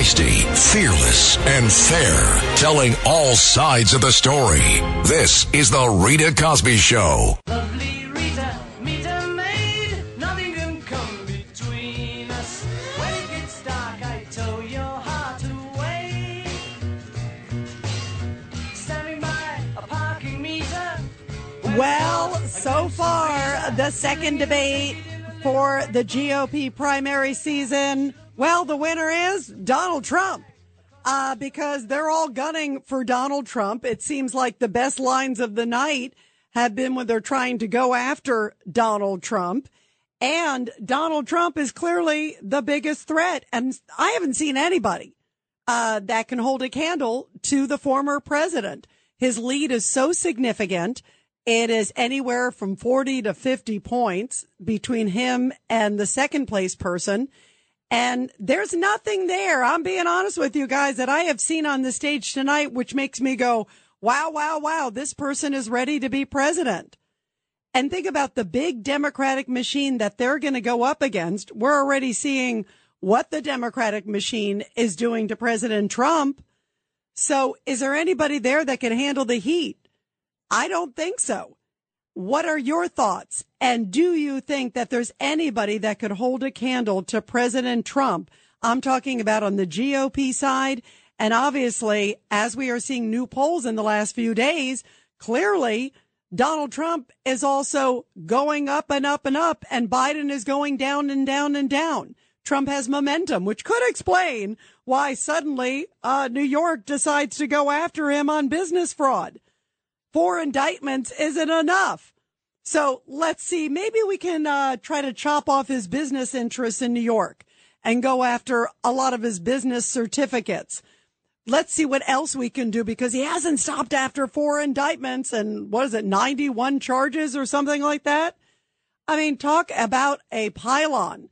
Feisty, fearless, and fair, telling all sides of the story. This is The Rita Cosby Show. Lovely Rita, meet a maid. Nothing can come between us. When it gets dark, I tow your heart away. Standing by a parking meter. Well, so far, the second debate for the GOP primary season. Well, the winner is Donald Trump. Uh, because they're all gunning for Donald Trump. It seems like the best lines of the night have been when they're trying to go after Donald Trump. And Donald Trump is clearly the biggest threat. And I haven't seen anybody uh, that can hold a candle to the former president. His lead is so significant. It is anywhere from 40 to 50 points between him and the second place person. And there's nothing there. I'm being honest with you guys that I have seen on the stage tonight, which makes me go, wow, wow, wow. This person is ready to be president. And think about the big Democratic machine that they're going to go up against. We're already seeing what the Democratic machine is doing to President Trump. So is there anybody there that can handle the heat? I don't think so. What are your thoughts? And do you think that there's anybody that could hold a candle to President Trump? I'm talking about on the GOP side. And obviously, as we are seeing new polls in the last few days, clearly Donald Trump is also going up and up and up and Biden is going down and down and down. Trump has momentum, which could explain why suddenly uh, New York decides to go after him on business fraud four indictments isn't enough. So let's see. Maybe we can uh, try to chop off his business interests in New York and go after a lot of his business certificates. Let's see what else we can do because he hasn't stopped after four indictments and what is it, 91 charges or something like that? I mean, talk about a pylon.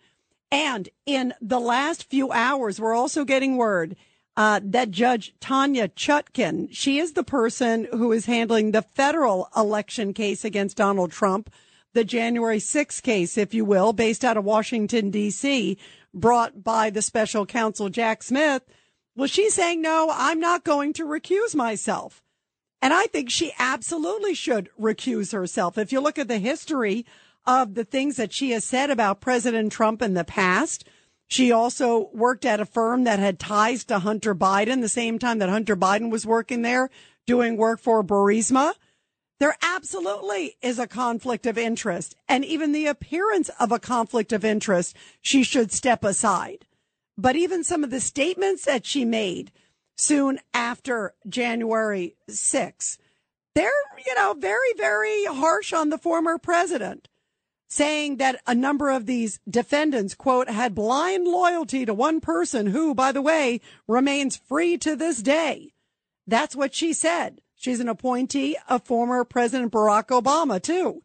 And in the last few hours, we're also getting word uh, that Judge Tanya Chutkan, she is the person who is handling the federal election case against Donald Trump, the January 6th case, if you will, based out of Washington, D.C., brought by the special counsel Jack Smith. Well, she's saying, no, I'm not going to recuse myself. And I think she absolutely should recuse herself. If you look at the history of the things that she has said about President Trump in the past, she also worked at a firm that had ties to Hunter Biden the same time that Hunter Biden was working there doing work for Burisma. There absolutely is a conflict of interest and even the appearance of a conflict of interest. She should step aside. But even some of the statements that she made soon after January 6th, they're, you know, very, very harsh on the former president saying that a number of these defendants, quote, had blind loyalty to one person who, by the way, remains free to this day. That's what she said. She's an appointee of former President Barack Obama, too.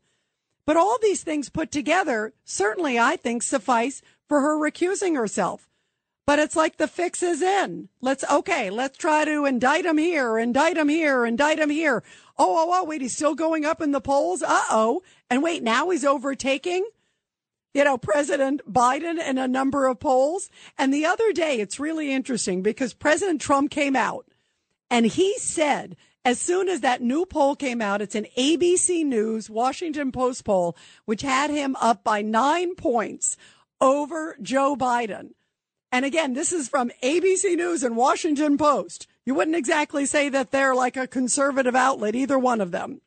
But all these things put together certainly, I think, suffice for her recusing herself. But it's like the fix is in. Let's, okay, let's try to indict him here, indict him here, indict him here. Oh, oh, oh, wait, he's still going up in the polls. Uh oh. And wait, now he's overtaking, you know, President Biden in a number of polls. And the other day, it's really interesting because President Trump came out and he said, as soon as that new poll came out, it's an ABC News Washington Post poll, which had him up by nine points over Joe Biden. And again, this is from ABC News and Washington Post. You wouldn't exactly say that they're like a conservative outlet, either one of them.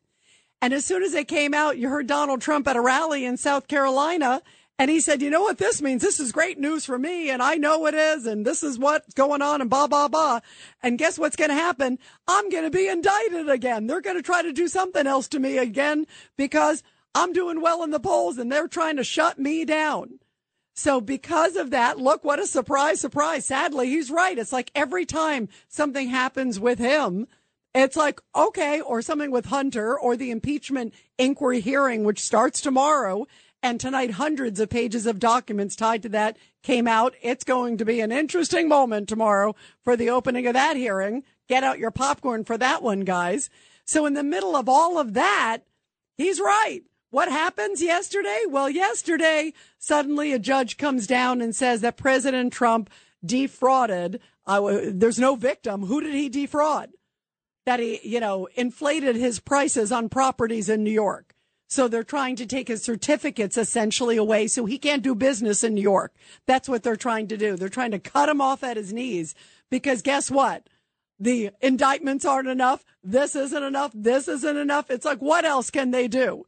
And as soon as it came out, you heard Donald Trump at a rally in South Carolina. And he said, you know what this means? This is great news for me. And I know it is. And this is what's going on and blah, blah, blah. And guess what's going to happen? I'm going to be indicted again. They're going to try to do something else to me again because I'm doing well in the polls and they're trying to shut me down. So because of that, look, what a surprise, surprise. Sadly, he's right. It's like every time something happens with him, it's like, okay, or something with Hunter or the impeachment inquiry hearing, which starts tomorrow. And tonight, hundreds of pages of documents tied to that came out. It's going to be an interesting moment tomorrow for the opening of that hearing. Get out your popcorn for that one, guys. So in the middle of all of that, he's right. What happens yesterday? Well, yesterday, suddenly a judge comes down and says that President Trump defrauded. Uh, there's no victim. Who did he defraud? That he, you know, inflated his prices on properties in New York. So they're trying to take his certificates essentially away so he can't do business in New York. That's what they're trying to do. They're trying to cut him off at his knees because guess what? The indictments aren't enough. This isn't enough. This isn't enough. It's like, what else can they do?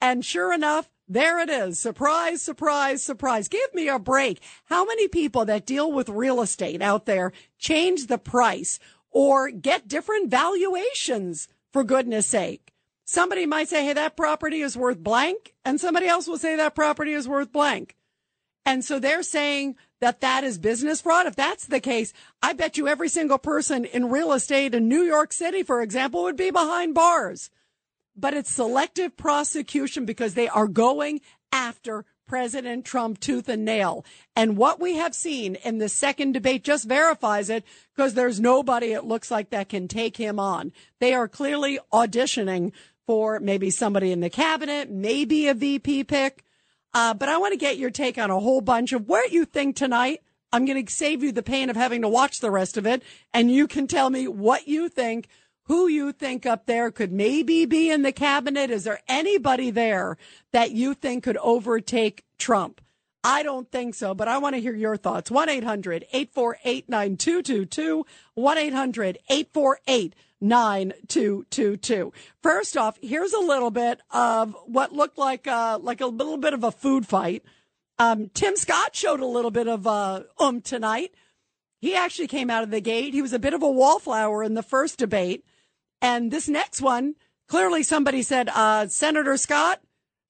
And sure enough, there it is. Surprise, surprise, surprise. Give me a break. How many people that deal with real estate out there change the price or get different valuations for goodness sake? Somebody might say, Hey, that property is worth blank. And somebody else will say that property is worth blank. And so they're saying that that is business fraud. If that's the case, I bet you every single person in real estate in New York City, for example, would be behind bars but it's selective prosecution because they are going after President Trump tooth and nail. And what we have seen in the second debate just verifies it because there's nobody it looks like that can take him on. They are clearly auditioning for maybe somebody in the cabinet, maybe a VP pick. Uh, but I want to get your take on a whole bunch of what you think tonight. I'm going to save you the pain of having to watch the rest of it. And you can tell me what you think who you think up there could maybe be in the cabinet. Is there anybody there that you think could overtake Trump? I don't think so, but I want to hear your thoughts. 1 800 848 9222. 1 800 848 9222. First off, here's a little bit of what looked like, uh, like a little bit of a food fight. Um, Tim Scott showed a little bit of, uh, um tonight. He actually came out of the gate. He was a bit of a wallflower in the first debate. And this next one, clearly somebody said, uh, Senator Scott,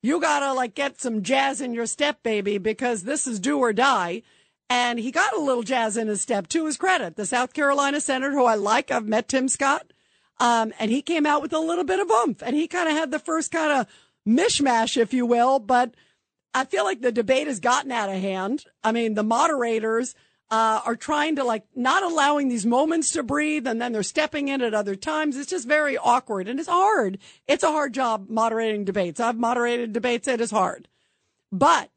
you gotta like get some jazz in your step, baby, because this is do or die. And he got a little jazz in his step to his credit. The South Carolina senator who I like, I've met Tim Scott. Um, and he came out with a little bit of oomph and he kind of had the first kind of mishmash, if you will. But I feel like the debate has gotten out of hand. I mean, the moderators, uh, are trying to like not allowing these moments to breathe and then they're stepping in at other times. It's just very awkward and it's hard. It's a hard job moderating debates. I've moderated debates. It is hard. But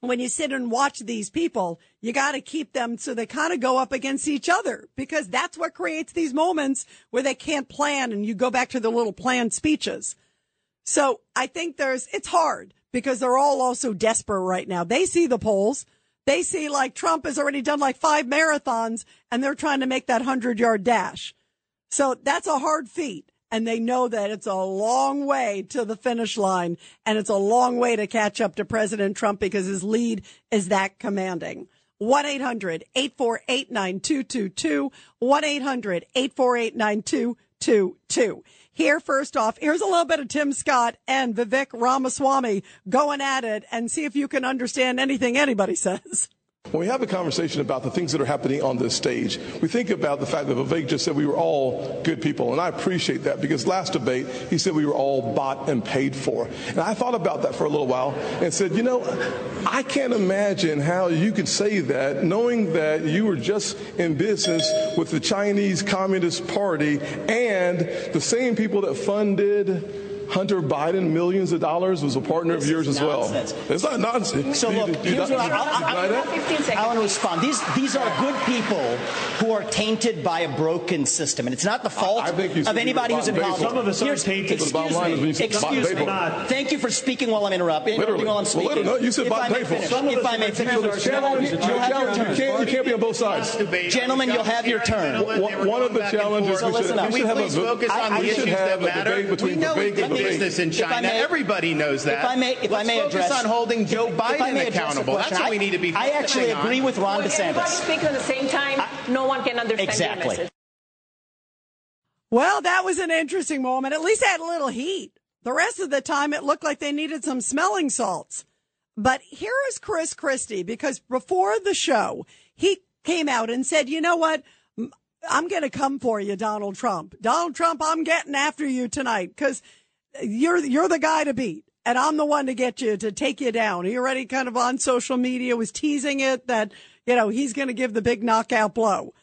when you sit and watch these people, you got to keep them so they kind of go up against each other because that's what creates these moments where they can't plan and you go back to the little planned speeches. So I think there's, it's hard because they're all also desperate right now. They see the polls. They see like Trump has already done like five marathons and they're trying to make that hundred yard dash. So that's a hard feat. And they know that it's a long way to the finish line and it's a long way to catch up to President Trump because his lead is that commanding. 1-800-848-9222. 1-800-848-9222. Here, first off, here's a little bit of Tim Scott and Vivek Ramaswamy going at it and see if you can understand anything anybody says. When we have a conversation about the things that are happening on this stage, we think about the fact that Vivek just said we were all good people. And I appreciate that because last debate, he said we were all bought and paid for. And I thought about that for a little while and said, you know, I can't imagine how you could say that knowing that you were just in business with the Chinese Communist Party and the same people that funded Hunter Biden millions of dollars was a partner this of yours as nonsense. well. It's not nonsense. So look, here's what I, I, I, I want to respond. These these are good people who are tainted by a broken system, and it's not the fault of anybody who's involved. Some of us are tainted. Excuse bottom line is when you me. say Excuse me. Not. Thank you for speaking while I'm interrupting. Literally. While I'm Well, speaking. literally, no, you said if I bottom may Some of If us I may are finish. tainted. You'll have your challenge, you turn. can't, be on both sides. Gentlemen, you'll have your turn. One, one of the challenges So we should, listen up. we should have Please a, focus on the issues that matter. debate between we Vivek and Vivek. Business in I China. may- Everybody knows that. If I may, if Let's I may focus address, on holding Joe if I Biden may address accountable. That's question, what we need to be. I, I actually focusing agree on. with Ron When everybody DeSantis. speaks at the same time, no one can understand Exactly. your message. Well, that was an interesting moment. At least it had a little heat. The rest of the time, it looked like they needed some smelling salts. But here is Chris Christie because before the show, he came out and said, you know what? I'm going to come for you, Donald Trump. Donald Trump, I'm getting after you tonight because you're, you're the guy to beat. And I'm the one to get you to take you down. He already kind of on social media was teasing it that, you know, he's going to give the big knockout blow.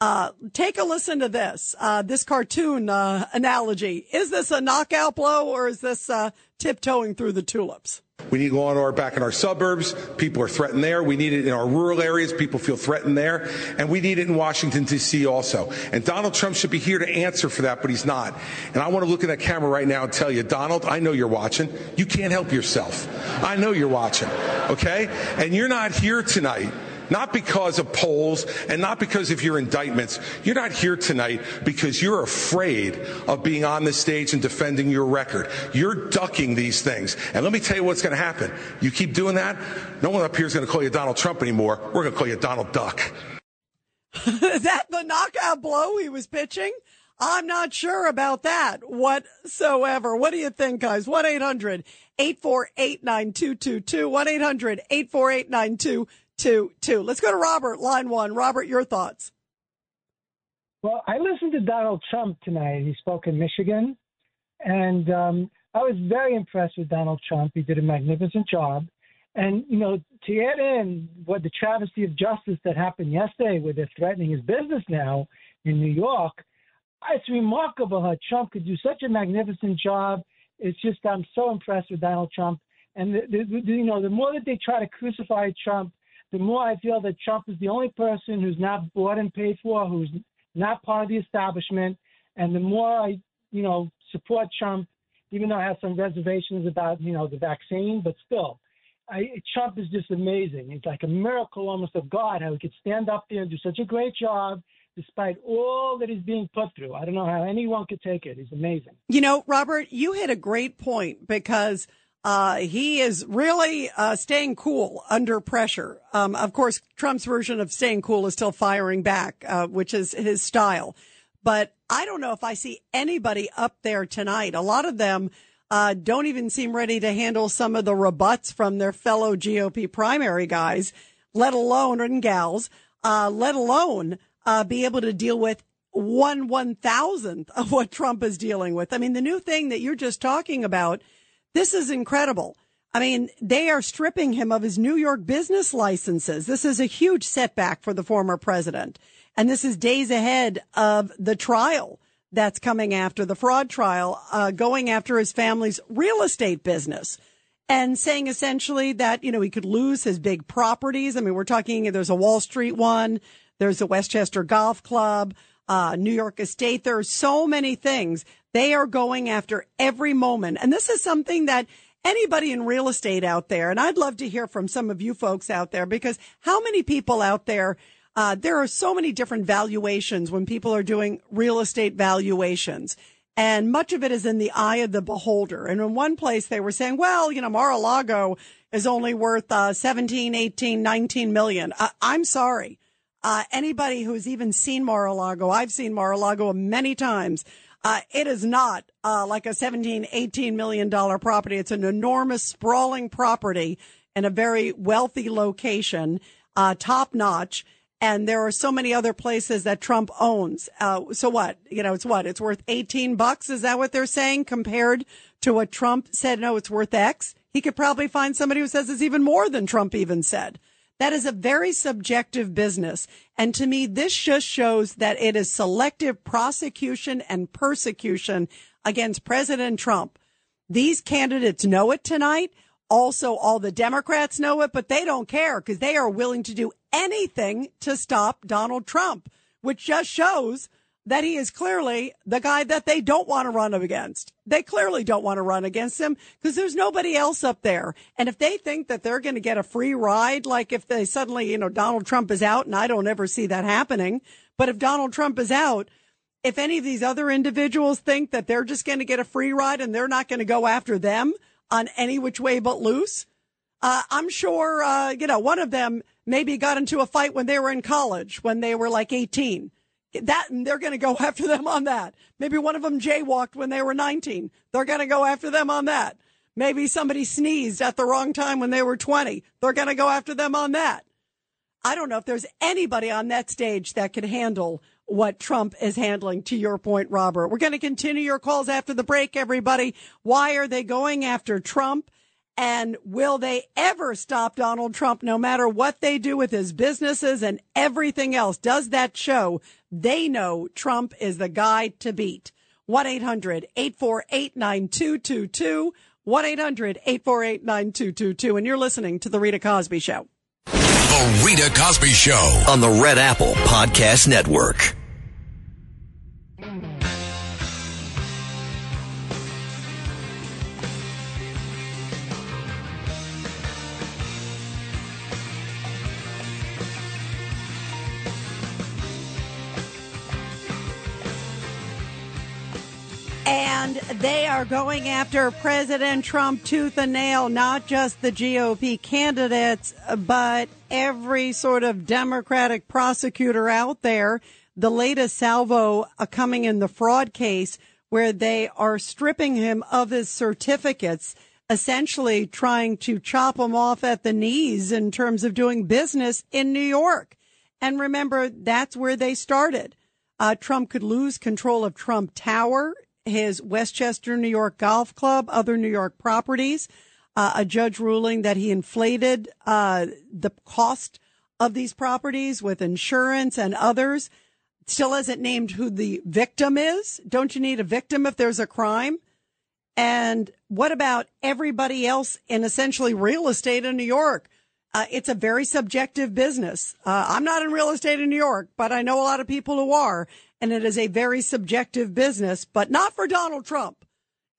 Uh, take a listen to this, uh, this cartoon, uh, analogy. Is this a knockout blow or is this, uh, tiptoeing through the tulips? We need go on our back in our suburbs. People are threatened there. We need it in our rural areas. People feel threatened there. And we need it in Washington, D.C. also. And Donald Trump should be here to answer for that, but he's not. And I want to look in that camera right now and tell you, Donald, I know you're watching. You can't help yourself. I know you're watching. Okay? And you're not here tonight not because of polls and not because of your indictments. You're not here tonight because you're afraid of being on the stage and defending your record. You're ducking these things. And let me tell you what's going to happen. You keep doing that, no one up here is going to call you Donald Trump anymore. We're going to call you Donald Duck. is that the knockout blow he was pitching? I'm not sure about that whatsoever. What do you think, guys? 1 800 848 9222. 1 800 848 two, two. Let's go to Robert, line one. Robert, your thoughts. Well, I listened to Donald Trump tonight. He spoke in Michigan, and um, I was very impressed with Donald Trump. He did a magnificent job. And, you know, to add in what the travesty of justice that happened yesterday, where they're threatening his business now in New York, it's remarkable how Trump could do such a magnificent job. It's just, I'm so impressed with Donald Trump. And, the, the, the, you know, the more that they try to crucify Trump, the more I feel that Trump is the only person who's not bought and paid for, who's not part of the establishment, and the more I, you know, support Trump, even though I have some reservations about, you know, the vaccine, but still, I, Trump is just amazing. It's like a miracle almost of God how he could stand up there and do such a great job despite all that he's being put through. I don't know how anyone could take it. He's amazing. You know, Robert, you hit a great point because – uh, he is really uh, staying cool under pressure. Um, of course, Trump's version of staying cool is still firing back, uh, which is his style. But I don't know if I see anybody up there tonight. A lot of them uh, don't even seem ready to handle some of the rebuts from their fellow GOP primary guys, let alone and gals, uh, let alone uh, be able to deal with one one thousandth of what Trump is dealing with. I mean, the new thing that you're just talking about this is incredible. I mean, they are stripping him of his New York business licenses. This is a huge setback for the former president. And this is days ahead of the trial that's coming after the fraud trial, uh, going after his family's real estate business and saying essentially that, you know, he could lose his big properties. I mean, we're talking, there's a Wall Street one, there's a Westchester Golf Club, uh, New York Estate. There are so many things they are going after every moment. And this is something that anybody in real estate out there, and I'd love to hear from some of you folks out there because how many people out there, uh, there are so many different valuations when people are doing real estate valuations. And much of it is in the eye of the beholder. And in one place they were saying, well, you know, Mar-a-Lago is only worth uh, 17, 18, 19 million. I- I'm sorry. Uh, anybody who's even seen Mar-a-Lago, I've seen Mar-a-Lago many times. Uh, it is not uh, like a 17, 18 million dollar property. It's an enormous, sprawling property in a very wealthy location, uh, top notch. And there are so many other places that Trump owns. Uh, so what? You know, it's what? It's worth 18 bucks. Is that what they're saying compared to what Trump said? No, it's worth X. He could probably find somebody who says it's even more than Trump even said. That is a very subjective business. And to me, this just shows that it is selective prosecution and persecution against President Trump. These candidates know it tonight. Also, all the Democrats know it, but they don't care because they are willing to do anything to stop Donald Trump, which just shows that he is clearly the guy that they don't want to run up against. They clearly don't want to run against him because there's nobody else up there. And if they think that they're going to get a free ride, like if they suddenly, you know, Donald Trump is out, and I don't ever see that happening, but if Donald Trump is out, if any of these other individuals think that they're just going to get a free ride and they're not going to go after them on any which way but loose, uh, I'm sure, uh, you know, one of them maybe got into a fight when they were in college, when they were like 18 that they're going to go after them on that. Maybe one of them jaywalked when they were 19. They're going to go after them on that. Maybe somebody sneezed at the wrong time when they were 20. They're going to go after them on that. I don't know if there's anybody on that stage that could handle what Trump is handling to your point, Robert. We're going to continue your calls after the break, everybody. Why are they going after Trump? And will they ever stop Donald Trump no matter what they do with his businesses and everything else? Does that show they know Trump is the guy to beat? 1 800 848 9222. 1 800 848 9222. And you're listening to The Rita Cosby Show. The Rita Cosby Show. on the Red Apple Podcast Network. And they are going after President Trump tooth and nail, not just the GOP candidates, but every sort of Democratic prosecutor out there. The latest salvo uh, coming in the fraud case where they are stripping him of his certificates, essentially trying to chop him off at the knees in terms of doing business in New York. And remember, that's where they started. Uh, Trump could lose control of Trump Tower, his Westchester, New York golf club, other New York properties. Uh, a judge ruling that he inflated uh, the cost of these properties with insurance and others. Still hasn't named who the victim is. Don't you need a victim if there's a crime? And what about everybody else in essentially real estate in New York? Uh, it's a very subjective business. Uh, I'm not in real estate in New York, but I know a lot of people who are, and it is a very subjective business, but not for Donald Trump.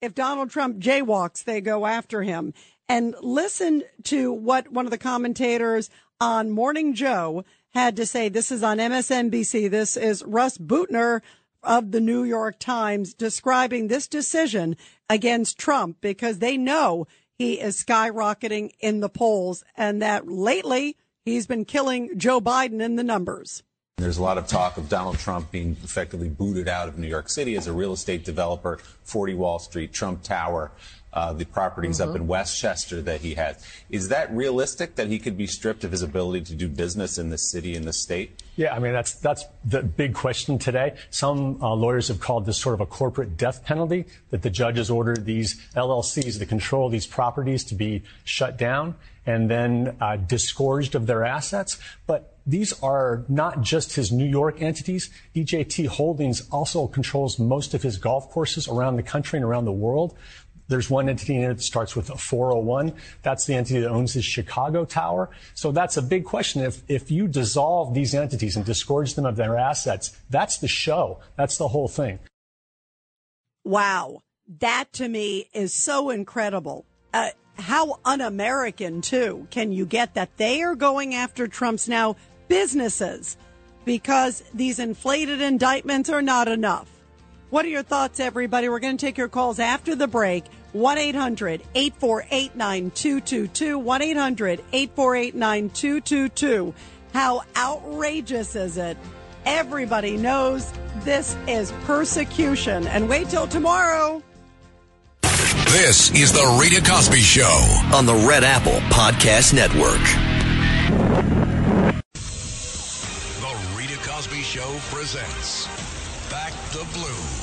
If Donald Trump jaywalks, they go after him. And listen to what one of the commentators on Morning Joe had to say. This is on MSNBC. This is Russ Buettner of the New York Times describing this decision against Trump because they know he is skyrocketing in the polls and that lately he's been killing Joe Biden in the numbers. There's a lot of talk of Donald Trump being effectively booted out of New York City as a real estate developer, 40 Wall Street, Trump Tower, uh, the properties up in Westchester that he has. Is that realistic that he could be stripped of his ability to do business in the city and the state? Yeah, I mean that's that's the big question today. Some uh, lawyers have called this sort of a corporate death penalty that the judges ordered these LLCs that control these properties to be shut down and then uh, disgorged of their assets. But these are not just his New York entities. DJT Holdings also controls most of his golf courses around the country and around the world. There's one entity in it that starts with a 401. That's the entity that owns his Chicago tower. So that's a big question. If, if you dissolve these entities and disgorge them of their assets, that's the show. That's the whole thing. Wow. That to me is so incredible. Uh, how un American, too, can you get that they are going after Trump's now businesses because these inflated indictments are not enough? What are your thoughts, everybody? We're going to take your calls after the break. 1 800 848 9222. 1 800 848 9222. How outrageous is it? Everybody knows this is persecution. And wait till tomorrow. This is the Rita Cosby Show. on the Red Apple Podcast Network. The Rita Cosby Show presents the Blue.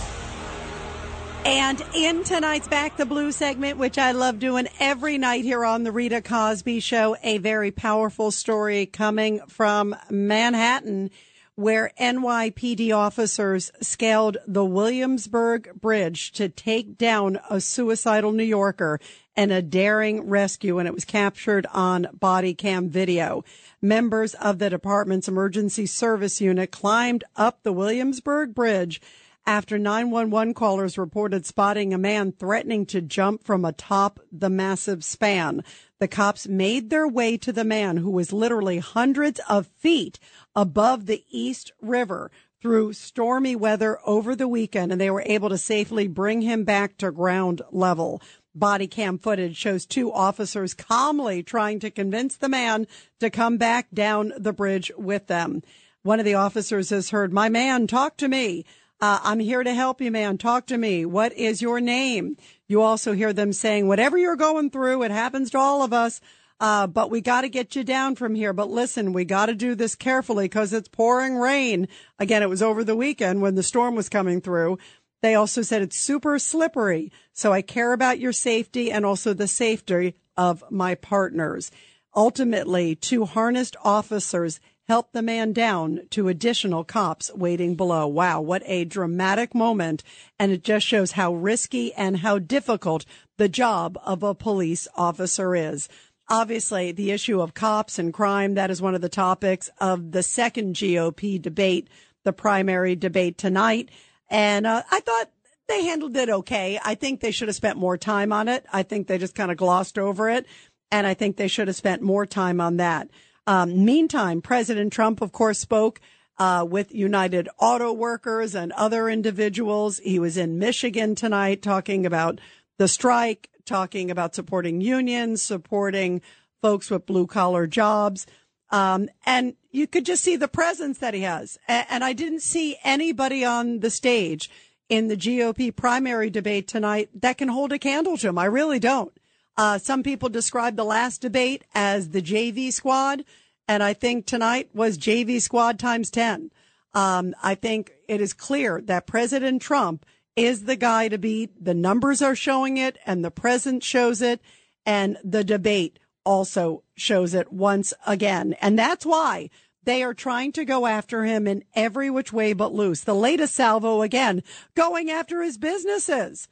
And in tonight's Back the Blue segment, which I love doing every night here on the Rita Cosby Show, a very powerful story coming from Manhattan where NYPD officers scaled the Williamsburg Bridge to take down a suicidal New Yorker and a daring rescue, and it was captured on body cam video. Members of the department's emergency service unit climbed up the Williamsburg Bridge after 911 callers reported spotting a man threatening to jump from atop the massive span. The cops made their way to the man who was literally hundreds of feet above the East River through stormy weather over the weekend, and they were able to safely bring him back to ground level. Body cam footage shows two officers calmly trying to convince the man to come back down the bridge with them. One of the officers has heard, My man, talk to me. Uh, I'm here to help you, man. Talk to me. What is your name? You also hear them saying, whatever you're going through, it happens to all of us. Uh, but we got to get you down from here. But listen, we got to do this carefully because it's pouring rain. Again, it was over the weekend when the storm was coming through. They also said it's super slippery. So I care about your safety and also the safety of my partners. Ultimately, two harnessed officers helped the man down to additional cops waiting below. Wow, what a dramatic moment. And it just shows how risky and how difficult the job of a police officer is. Obviously, the issue of cops and crime, that is one of the topics of the second GOP debate, the primary debate tonight. And uh, I thought they handled it okay. I think they should have spent more time on it. I think they just kind of glossed over it. And I think they should have spent more time on that. Um, meantime, President Trump, of course, spoke uh, with United Auto Workers and other individuals. He was in Michigan tonight talking about the strike, talking about supporting unions, supporting folks with blue collar jobs. Um, and you could just see the presence that he has. And I didn't see anybody on the stage in the GOP primary debate tonight that can hold a candle to him. I really don't. Uh, some people describe the last debate as the JV squad, and I think tonight was JV squad times 10. Um, I think it is clear that President Trump is the guy to beat. The numbers are showing it, and the present shows it, and the debate also shows it once again. And that's why they are trying to go after him in every which way but loose. The latest salvo again, going after his businesses.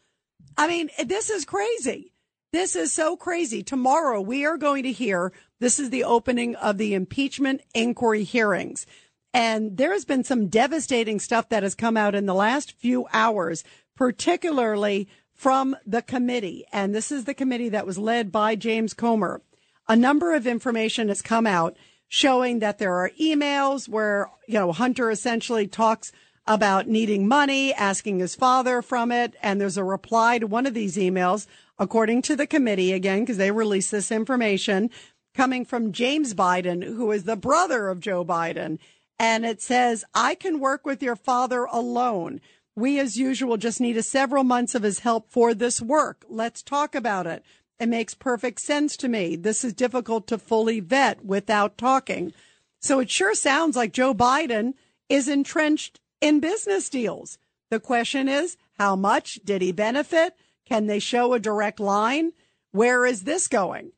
I mean, this is crazy. This is so crazy. Tomorrow we are going to hear this is the opening of the impeachment inquiry hearings. And there has been some devastating stuff that has come out in the last few hours, particularly from the committee. And this is the committee that was led by James Comer. A number of information has come out showing that there are emails where, you know, Hunter essentially talks about needing money, asking his father from it. And there's a reply to one of these emails according to the committee, again, because they released this information coming from James Biden, who is the brother of Joe Biden. And it says, I can work with your father alone. We, as usual, just need a several months of his help for this work. Let's talk about it. It makes perfect sense to me. This is difficult to fully vet without talking. So it sure sounds like Joe Biden is entrenched in business deals. The question is, how much did he benefit? Can they show a direct line? Where is this going?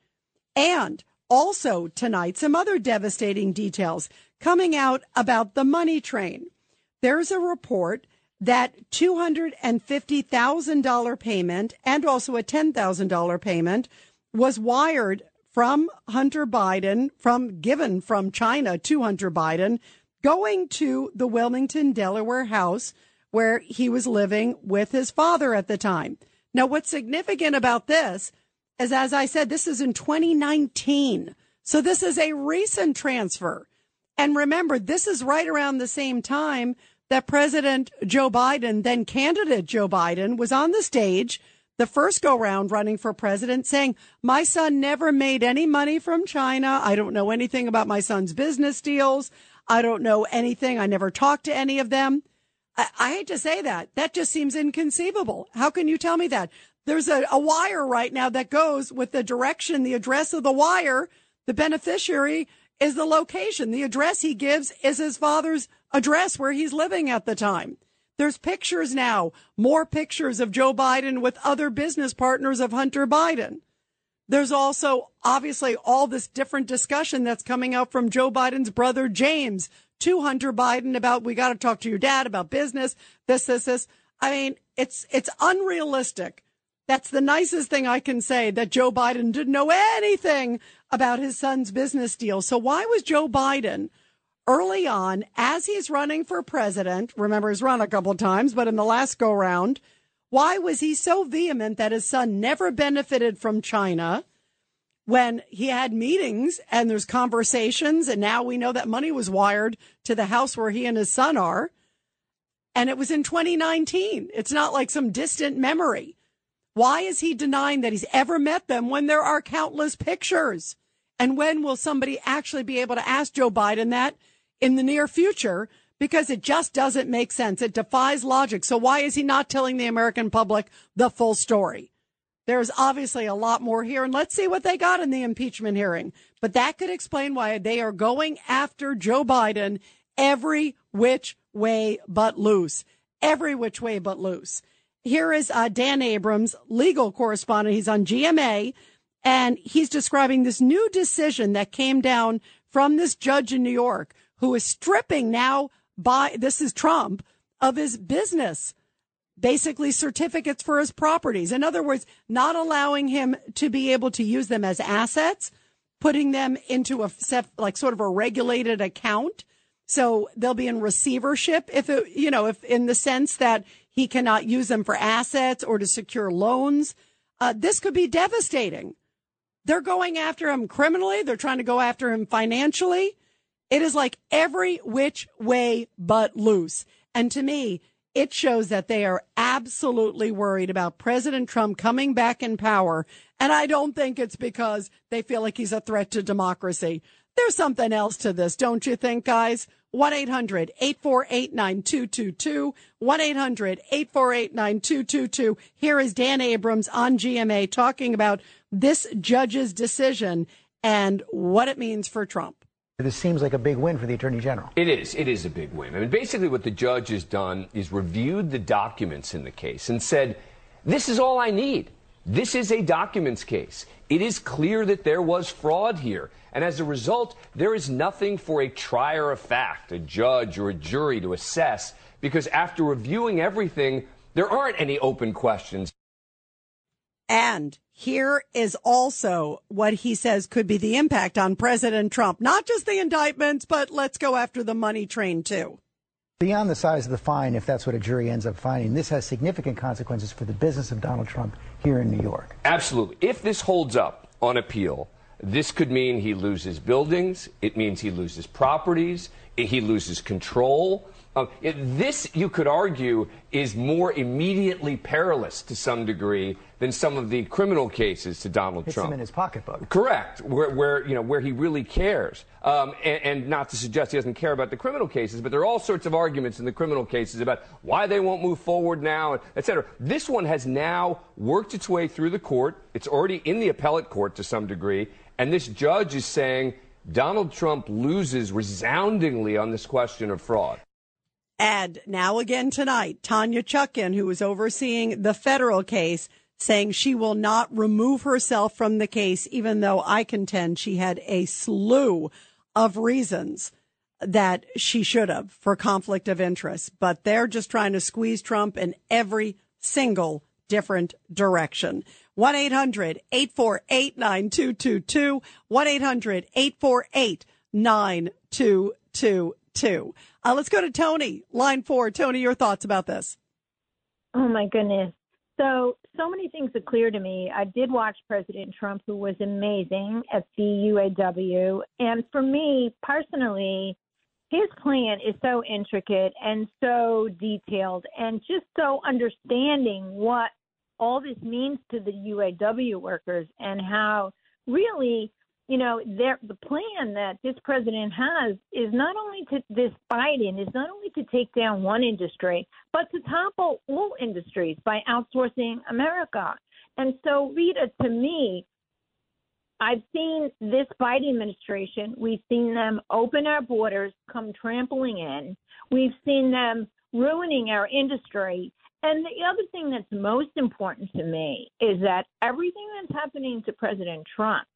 And also tonight, some other devastating details coming out about the money train. There's a report that $250,000 payment and also a $10,000 payment was wired from Hunter Biden, from given from China to Hunter Biden, going to the Wilmington, Delaware house where he was living with his father at the time. Now, what's significant about this is, as I said, this is in 2019. So this is a recent transfer. And remember, this is right around the same time that President Joe Biden, then candidate Joe Biden, was on the stage the first go round running for president saying, my son never made any money from China. I don't know anything about my son's business deals. I don't know anything. I never talked to any of them. I, I hate to say that. That just seems inconceivable. How can you tell me that? There's a, a wire right now that goes with the direction, the address of the wire. The beneficiary is the location. The address he gives is his father's address where he's living at the time. There's pictures now, more pictures of Joe Biden with other business partners of Hunter Biden. There's also obviously all this different discussion that's coming out from Joe Biden's brother, James, to Hunter Biden about we got to talk to your dad about business, this, this, this. I mean, it's it's unrealistic. That's the nicest thing I can say that Joe Biden didn't know anything about his son's business deal. So why was Joe Biden early on, as he's running for president, remember he's run a couple times, but in the last go round, why was he so vehement that his son never benefited from China? when he had meetings and there's conversations and now we know that money was wired to the house where he and his son are. And it was in 2019. It's not like some distant memory. Why is he denying that he's ever met them when there are countless pictures? And when will somebody actually be able to ask Joe Biden that in the near future? Because it just doesn't make sense. It defies logic. So why is he not telling the American public the full story? There's obviously a lot more here, and let's see what they got in the impeachment hearing. But that could explain why they are going after Joe Biden every which way but loose. Every which way but loose. Here is uh, Dan Abrams, legal correspondent. He's on GMA, and he's describing this new decision that came down from this judge in New York who is stripping now by this is Trump of his business basically certificates for his properties. In other words, not allowing him to be able to use them as assets, putting them into a like sort of a regulated account. So they'll be in receivership if it, you know, if in the sense that he cannot use them for assets or to secure loans. Uh, this could be devastating. They're going after him criminally. They're trying to go after him financially. It is like every which way but loose. And to me, it shows that they are absolutely worried about President Trump coming back in power. And I don't think it's because they feel like he's a threat to democracy. There's something else to this, don't you think, guys? 1 800 848 9222. 1 800 848 9222. Here is Dan Abrams on GMA talking about this judge's decision and what it means for Trump. This seems like a big win for the Attorney General. It is. It is a big win. I mean, basically, what the judge has done is reviewed the documents in the case and said, this is all I need. This is a documents case. It is clear that there was fraud here. And as a result, there is nothing for a trier of fact, a judge or a jury to assess, because after reviewing everything, there aren't any open questions. And here is also what he says could be the impact on President Trump. Not just the indictments, but let's go after the money train too. Beyond the size of the fine, if that's what a jury ends up finding, this has significant consequences for the business of Donald Trump here in New York. Absolutely. If this holds up on appeal, this could mean he loses buildings, it means he loses properties, he loses control. Um, this, you could argue, is more immediately perilous to some degree than some of the criminal cases to Donald Hits Trump. him in his pocketbook. Correct, where, where you know where he really cares, um, and, and, not to suggest he doesn't care about the criminal cases, but there are all sorts of arguments in the criminal cases about why they won't move forward now, et cetera. This one has now worked its way through the court. It's already in the appellate court to some degree, and this judge is saying Donald Trump loses resoundingly on this question of fraud. And now again tonight, Tanya Chutkan, who is overseeing the federal case, saying she will not remove herself from the case, even though I contend she had a slew of reasons that she should have for conflict of interest. But they're just trying to squeeze Trump in every single different direction. 1 800 848 9222. 1 800 848 9222. Uh, let's go to Tony, line four. Tony, your thoughts about this? Oh my goodness. So, so many things are clear to me. I did watch President Trump, who was amazing at the UAW. And for me personally, his plan is so intricate and so detailed and just so understanding what all this means to the UAW workers and how really you know, there the plan that this president has is not only to this Biden is not only to take down one industry, but to topple all industries by outsourcing America. And so, Rita, to me, I've seen this Biden administration. We've seen them open our borders, come trampling in. We've seen them ruining our industry. And the other thing that's most important to me is that everything that's happening to President Trump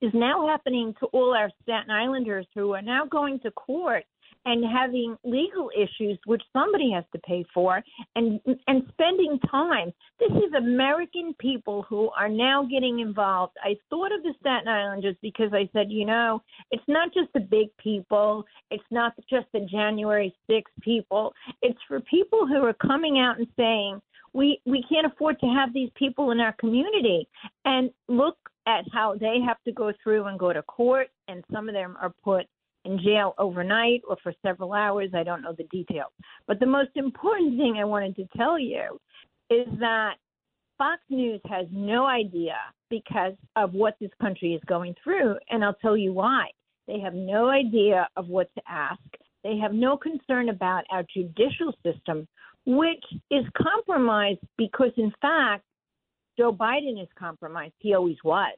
is now happening to all our Staten Islanders who are now going to court and having legal issues which somebody has to pay for and and spending time. This is american people who are now getting involved. I thought of the staten islanders because i said you know it's not just the big people. It's not just the january 6 people. It's for people who are coming out and saying we we can't afford to have these people in our community. And look at how they have to go through and go to court, and some of them are put in jail overnight or for several hours. I don't know the details. But the most important thing I wanted to tell you is that Fox News has no idea because of what this country is going through, and I'll tell you why. They have no idea of what to ask. They have no concern about our judicial system, which is compromised because, in fact, Joe Biden is compromised. He always was.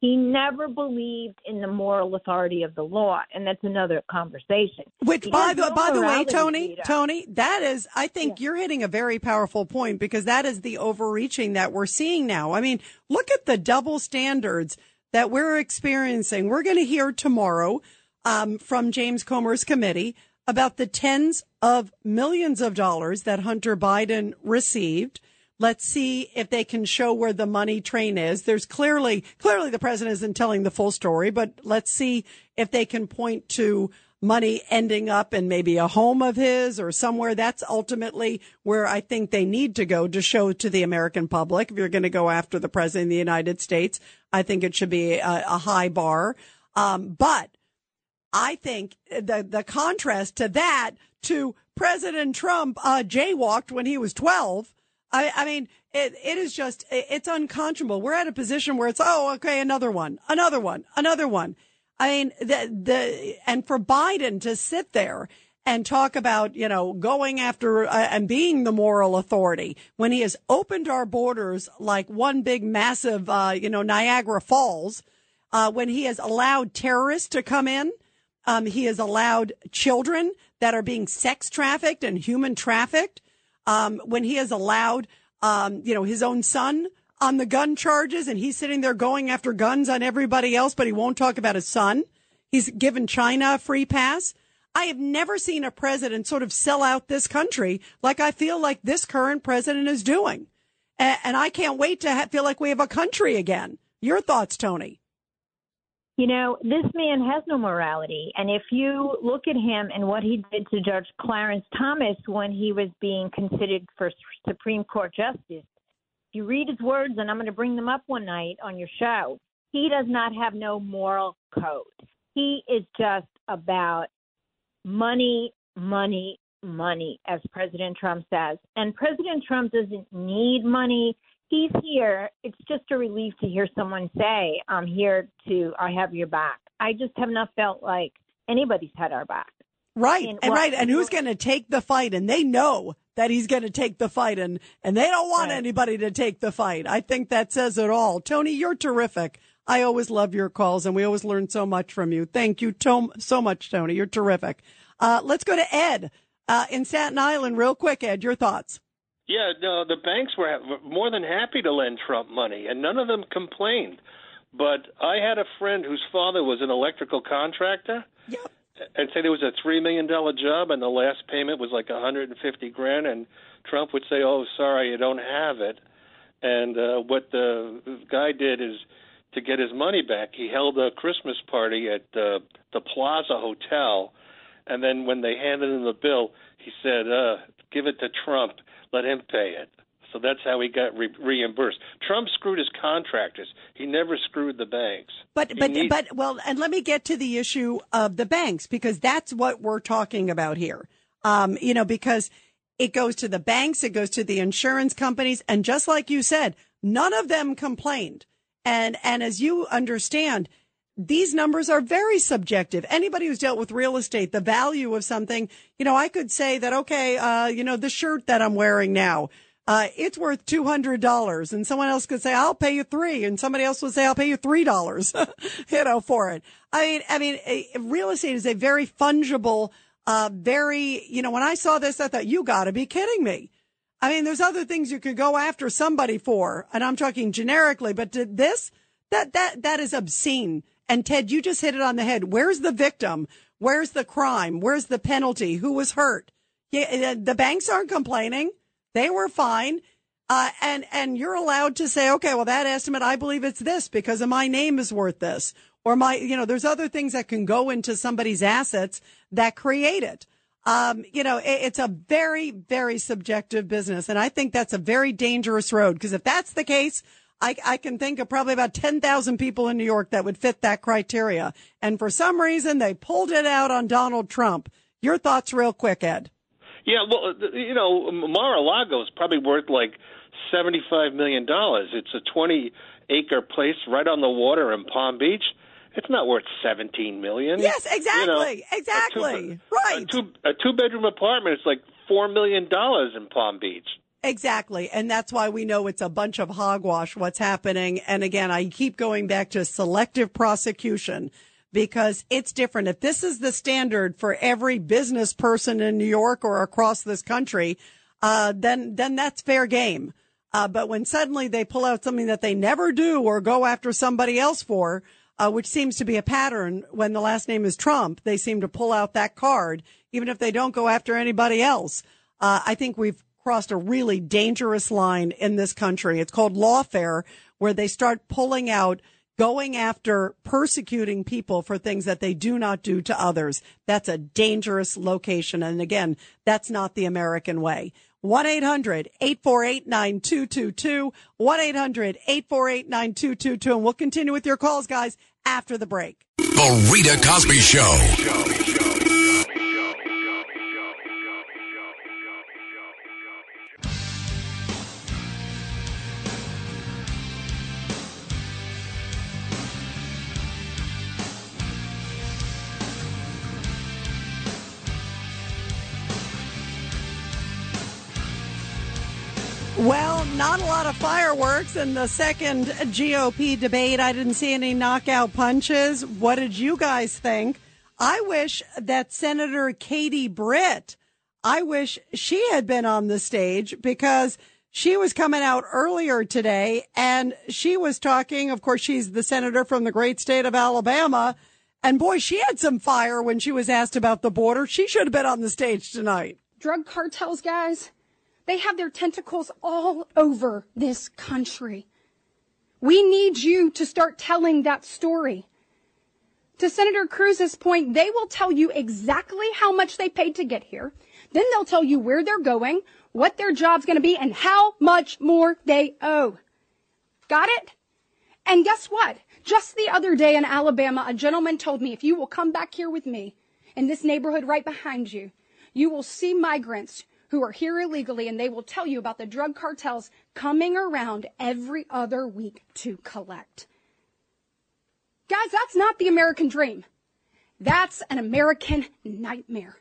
He never believed in the moral authority of the law, and that's another conversation. Which, He by the by the way, Tony, Rita. Tony, that is, I think you're hitting a very powerful point because that is the overreaching that we're seeing now. I mean, look at the double standards that we're experiencing. We're going to hear tomorrow um, from James Comer's committee about the tens of millions of dollars that Hunter Biden received. Let's see if they can show where the money train is. There's clearly, clearly the president isn't telling the full story, but let's see if they can point to money ending up in maybe a home of his or somewhere. That's ultimately where I think they need to go to show to the American public. If you're going to go after the president of the United States, I think it should be a, a high bar. Um, but I think the the contrast to that to President Trump uh, jaywalked when he was 12. I, I mean, it, it is just, it's unconscionable. We're at a position where it's, oh, okay, another one, another one, another one. I mean, the, the, and for Biden to sit there and talk about, you know, going after uh, and being the moral authority when he has opened our borders like one big massive, uh, you know, Niagara Falls, uh, when he has allowed terrorists to come in, um, he has allowed children that are being sex trafficked and human trafficked. Um, when he has allowed, um, you know, his own son on the gun charges and he's sitting there going after guns on everybody else, but he won't talk about his son. He's given China a free pass. I have never seen a president sort of sell out this country like I feel like this current president is doing. And I can't wait to feel like we have a country again. Your thoughts, Tony? You know, this man has no morality. And if you look at him and what he did to Judge Clarence Thomas when he was being considered for Supreme Court justice, you read his words, and I'm going to bring them up one night on your show. He does not have no moral code. He is just about money, money, money, as President Trump says. And President Trump doesn't need money. He's here. It's just a relief to hear someone say, I'm here to, I have your back. I just have not felt like anybody's had our back. Right. And, and right. And who's going to take the fight? And they know that he's going to take the fight and, and they don't want right. anybody to take the fight. I think that says it all. Tony, you're terrific. I always love your calls and we always learn so much from you. Thank you to- so much, Tony. You're terrific. Uh, let's go to Ed, uh, in Staten Island real quick. Ed, your thoughts. Yeah, no, the banks were more than happy to lend Trump money and none of them complained. But I had a friend whose father was an electrical contractor. Yep and say there was a three million dollar job and the last payment was like a hundred and fifty grand and Trump would say, "Oh, sorry, you don't have it." And uh, what the guy did is to get his money back, he held a Christmas party at uh, the Plaza Hotel, and then when they handed him the bill, he said, uh, "Give it to Trump, let him pay it." So that's how he got re- reimbursed. Trump screwed his contractors. He never screwed the banks. But he but needs- but well, and let me get to the issue of the banks because that's what we're talking about here. Um, you know, because it goes to the banks, it goes to the insurance companies, and just like you said, none of them complained. And and as you understand, these numbers are very subjective. Anybody who's dealt with real estate, the value of something, you know, I could say that, okay, uh, you know, the shirt that I'm wearing now, uh, it's worth $200 and someone else could say, I'll pay you three. And somebody else would say, I'll pay you $3, you know, for it. I mean, I mean, a, real estate is a very fungible, uh, very, you know, when I saw this, I thought, you gotta be kidding me. I mean, there's other things you could go after somebody for, and I'm talking generically, but this, that, that, that is obscene. And Ted, you just hit it on the head. Where's the victim? Where's the crime? Where's the penalty? Who was hurt? Yeah, the banks aren't complaining. They were fine. Uh, and, and you're allowed to say, okay, well, that estimate, I believe it's this because of my name is worth this. Or my, you know, there's other things that can go into somebody's assets that create it. Um, you know, it, it's a very, very subjective business. And I think that's a very dangerous road because if that's the case, I, I can think of probably about 10,000 people in New York that would fit that criteria. And for some reason, they pulled it out on Donald Trump. Your thoughts real quick, Ed. Yeah, well, uh, you know, Mar-a-Lago is probably worth like seventy-five million dollars. It's a twenty-acre place right on the water in Palm Beach. It's not worth seventeen million. Yes, exactly, you know, exactly, a two, right. A, two, a two-bedroom apartment is like four million dollars in Palm Beach. Exactly. And that's why we know it's a bunch of hogwash what's happening. And again, I keep going back to selective prosecution because it's different. If this is the standard for every business person in New York or across this country, uh, then, then that's fair game. Uh, but when suddenly they pull out something that they never do or go after somebody else for, uh, which seems to be a pattern when the last name is Trump. They seem to pull out that card, even if they don't go after anybody else. Uh, I think we've crossed a really dangerous line in this country. It's called lawfare, where they start pulling out going after persecuting people for things that they do not do to others. That's a dangerous location. And again, that's not the American way. 1-800-848-9222. 1-800-848-9222. And we'll continue with your calls, guys, after the break. The Rita Cosby Show. Um, not a lot of fireworks in the second GOP debate. I didn't see any knockout punches. What did you guys think? I wish that Senator Katie Britt, I wish she had been on the stage because she was coming out earlier today and she was talking. Of course, she's the senator from the great state of Alabama. And boy, she had some fire when she was asked about the border. She should have been on the stage tonight. Drug cartels, guys, they have their tentacles all over this country. We need you to start telling that story. To Senator Cruz's point, they will tell you exactly how much they paid to get here. Then they'll tell you where they're going, what their job's going to be, and how much more they owe. Got it? And guess what? Just the other day in Alabama, a gentleman told me, if you will come back here with me in this neighborhood right behind you, you will see migrants who are here illegally and they will tell you about the drug cartels coming around every other week to collect. Guys, that's not the American dream. That's an American nightmare.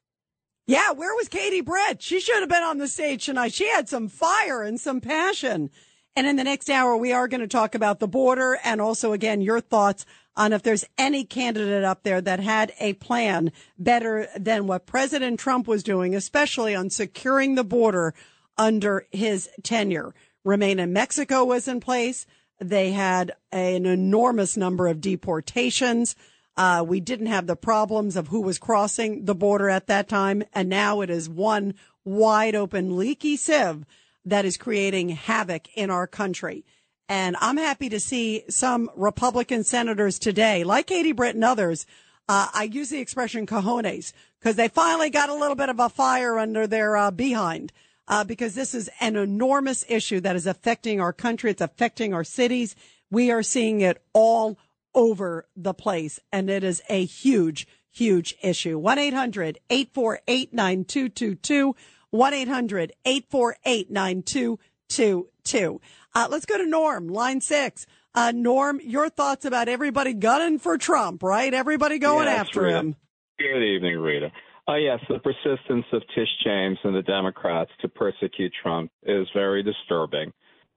Yeah, where was Katie Britt? She should have been on the stage tonight. She had some fire and some passion. And in the next hour, we are going to talk about the border and also, again, your thoughts on if there's any candidate up there that had a plan better than what President Trump was doing, especially on securing the border under his tenure. Remain in Mexico was in place. They had an enormous number of deportations. Uh, we didn't have the problems of who was crossing the border at that time. And now it is one wide open leaky sieve that is creating havoc in our country. And I'm happy to see some Republican senators today, like Katie Britt and others. Uh, I use the expression cojones because they finally got a little bit of a fire under their uh, behind. Uh, because this is an enormous issue that is affecting our country. It's affecting our cities. We are seeing it all over the place. And it is a huge, huge issue. 1-800-848-9222. 1-800-848-9222. Uh, let's go to Norm, line six. Uh, Norm, your thoughts about everybody gunning for Trump, right? Everybody going after Rita. him. Good evening, Rita. Uh, yes, the persistence of Tish James and the Democrats to persecute Trump is very disturbing.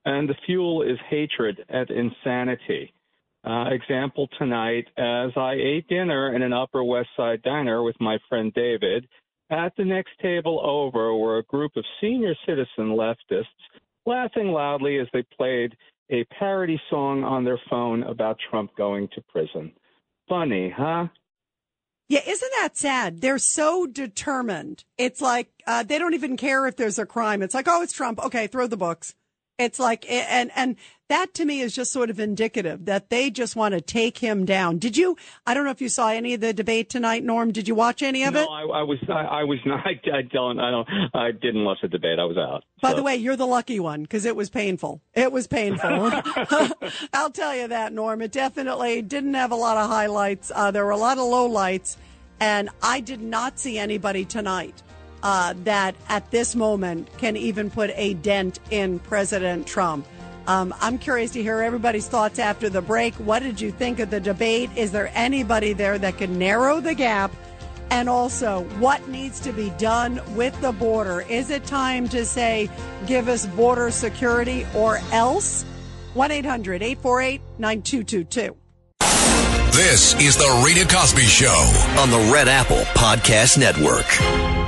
And the fuel is hatred and insanity. Uh, example tonight, as I ate dinner in an Upper West Side diner with my friend David, at the next table over were a group of senior citizen leftists laughing loudly as they played a parody song on their phone about Trump going to prison. Funny, huh? Yeah, isn't that sad? They're so determined. It's like uh, they don't even care if there's a crime. It's like, oh, it's Trump. Okay, throw the books. It's like, and and that to me is just sort of indicative that they just want to take him down. Did you? I don't know if you saw any of the debate tonight, Norm. Did you watch any of no, it? I, I was I, I was not. I, I don't. I don't. I didn't watch the debate. I was out. By So- the way, you're the lucky one because it was painful. It was painful. I'll tell you that, Norm. It definitely didn't have a lot of highlights. Uh, there were a lot of low lights and I did not see anybody tonight uh, that at this moment can even put a dent in President Trump. Um, I'm curious to hear everybody's thoughts after the break. What did you think of the debate? Is there anybody there that can narrow the gap? And also, what needs to be done with the border? Is it time to say, give us border security or else? 1 800 848 9222. This is the Rita Cosby Show. on the Red Apple Podcast Network.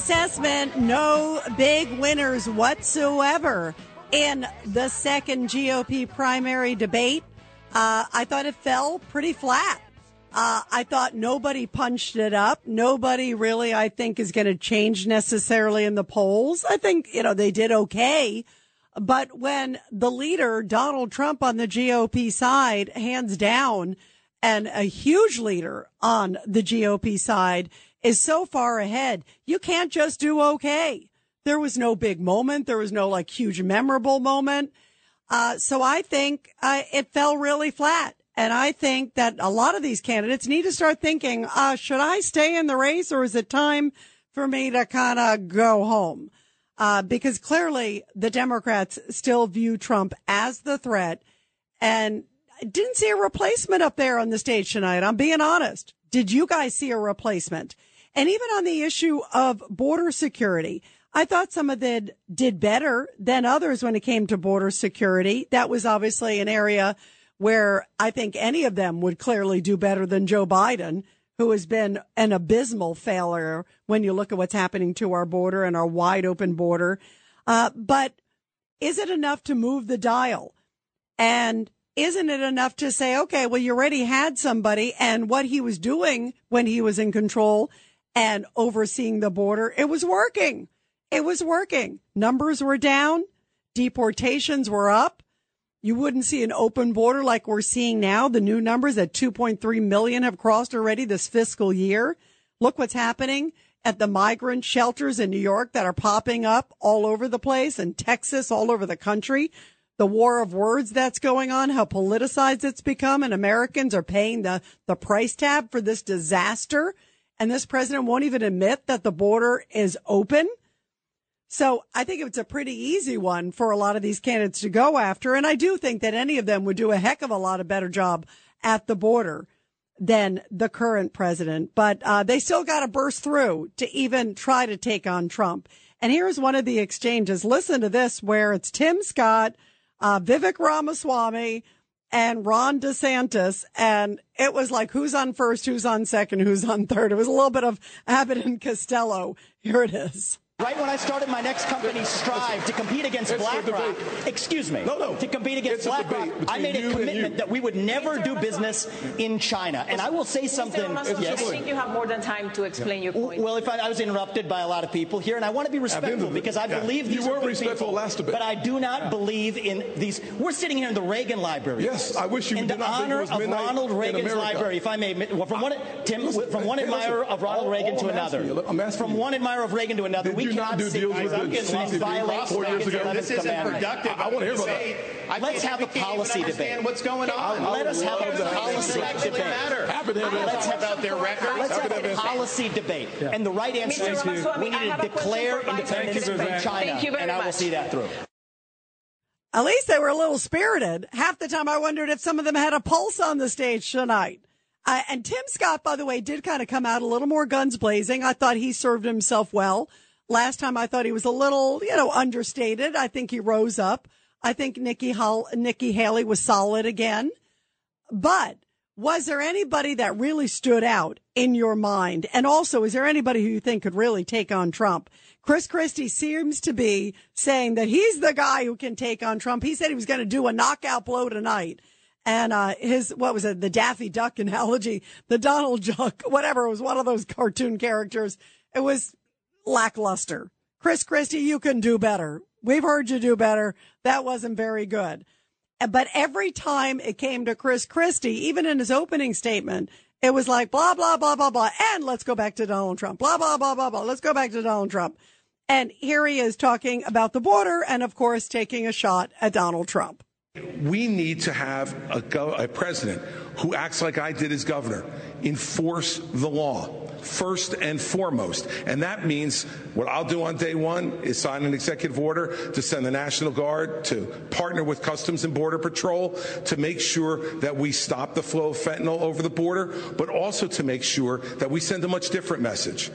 Assessment no big winners whatsoever in the second GOP primary debate. Uh, I thought it fell pretty flat. Uh, I thought nobody punched it up. Nobody really, I think, is going to change necessarily in the polls. I think, you know, they did okay. But when the leader, Donald Trump on the GOP side, hands down, and a huge leader on the GOP side is so far ahead, you can't just do okay. There was no big moment. There was no like huge memorable moment. Uh, so I think uh, it fell really flat. And I think that a lot of these candidates need to start thinking, uh, should I stay in the race or is it time for me to kind of go home? Uh, because clearly the Democrats still view Trump as the threat and I didn't see a replacement up there on the stage tonight. I'm being honest. Did you guys see a replacement? And even on the issue of border security, I thought some of them did better than others when it came to border security. That was obviously an area where I think any of them would clearly do better than Joe Biden, who has been an abysmal failure when you look at what's happening to our border and our wide open border. Uh, but is it enough to move the dial? And isn't it enough to say, okay, well, you already had somebody and what he was doing when he was in control and overseeing the border, it was working. It was working. Numbers were down. Deportations were up. You wouldn't see an open border like we're seeing now. The new numbers at 2.3 million have crossed already this fiscal year. Look what's happening at the migrant shelters in New York that are popping up all over the place and Texas, all over the country. The war of words that's going on, how politicized it's become and Americans are paying the, the price tab for this disaster. And this president won't even admit that the border is open. So I think it's a pretty easy one for a lot of these candidates to go after. And I do think that any of them would do a heck of a lot of better job at the border than the current president. But uh, they still got to burst through to even try to take on Trump. And here's one of the exchanges. Listen to this, where it's Tim Scott, uh, Vivek Ramaswamy, and Ron DeSantis. And it was like, who's on first, who's on second, who's on third. It was a little bit of Abbott and Costello. Here it is. Right when I started my next company, Strive, to compete against It's a BlackRock, excuse me, No, no. to compete against It's a BlackRock, I made a commitment that we would never do business in China. And I will say something. Mr. Ramaswamy, I think you have more than time to explain your point. Well, if I, I was interrupted by a lot of people here, and I want to be respectful the- because I yeah. believe these are weren't respectful people, last debate. But I do not believe in these. We're sitting here in the Reagan Library. Yes, I wish you in did the not think it honor of midnight Ronald in Reagan's America. library. If I may, well, from one Tim, Listen, from one admirer listen, of Ronald Reagan all to another, you, I'm asking from one admirer of Reagan to another, Did we you not do deals with the and CCP violate four years ago? This isn't productive. I- I wanna hear about that. I Let's have a policy debate. what's going on. Let us have a to policy debate. matter. Happy have. Let's have about their record. Let's have have a that. policy debate. And the right answer Mr. is Ramaswamy, we need to declare independence from China. Thank you very and I will much. see that through. At least they were a little spirited. Half the time I wondered if some of them had a pulse on the stage tonight. Uh, and Tim Scott, by the way, did kind of come out a little more guns blazing. I thought he served himself well. Last time I thought he was a little, you know, understated. I think he rose up. I think Nikki, Hall- Nikki Haley was solid again. But was there anybody that really stood out in your mind? And also, is there anybody who you think could really take on Trump? Chris Christie seems to be saying that he's the guy who can take on Trump. He said he was going to do a knockout blow tonight. And uh, his, what was it, the Daffy Duck analogy, the Donald Duck, whatever, it was one of those cartoon characters. It was lackluster. Chris Christie, you can do better. We've heard you do better. That wasn't very good. But every time it came to Chris Christie, even in his opening statement, it was like blah, blah, blah, blah, blah. And let's go back to Donald Trump. Blah, blah, blah, blah, blah. Let's go back to Donald Trump. And here he is talking about the border and, of course, taking a shot at Donald Trump. We need to have a, go- a president who acts like I did as governor, enforce the law first and foremost. And that means what I'll do on day one is sign an executive order to send the National Guard to partner with Customs and Border Patrol to make sure that we stop the flow of fentanyl over the border, but also to make sure that we send a much different message.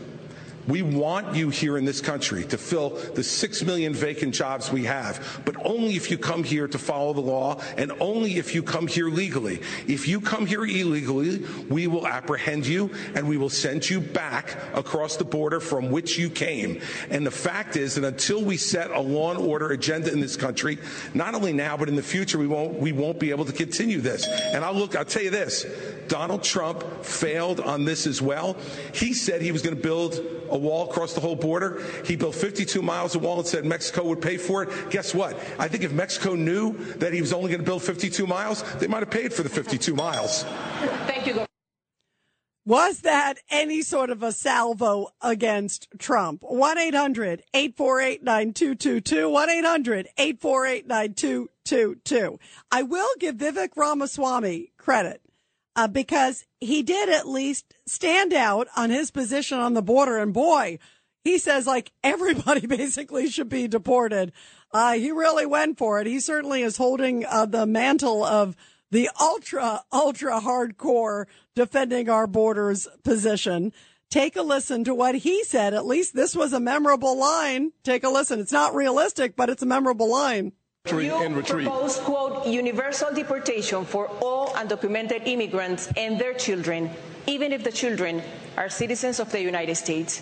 We want you here in this country to fill the six million vacant jobs we have, but only if you come here to follow the law and only if you come here legally. If you come here illegally, we will apprehend you and we will send you back across the border from which you came. And the fact is that until we set a law and order agenda in this country, not only now but in the future, we won't we won't be able to continue this. And I'll look. I'll tell you this: Donald Trump failed on this as well. He said he was going to build a wall across the whole border. He built 52 miles of wall and said Mexico would pay for it. Guess what? I think if Mexico knew that he was only going to build 52 miles, they might have paid for the 52 miles. Thank you. Was that any sort of a salvo against Trump? 1 800 848 9222. 1 800 848 9222. I will give Vivek Ramaswamy credit uh, because he did at least stand out on his position on the border. And boy, he says like everybody basically should be deported. Uh, he really went for it. He certainly is holding uh, the mantle of the ultra, ultra hardcore defending our borders position. Take a listen to what he said. At least this was a memorable line. Take a listen. It's not realistic, but it's a memorable line. You propose, quote, universal deportation for all undocumented immigrants and their children, even if the children are citizens of the United States.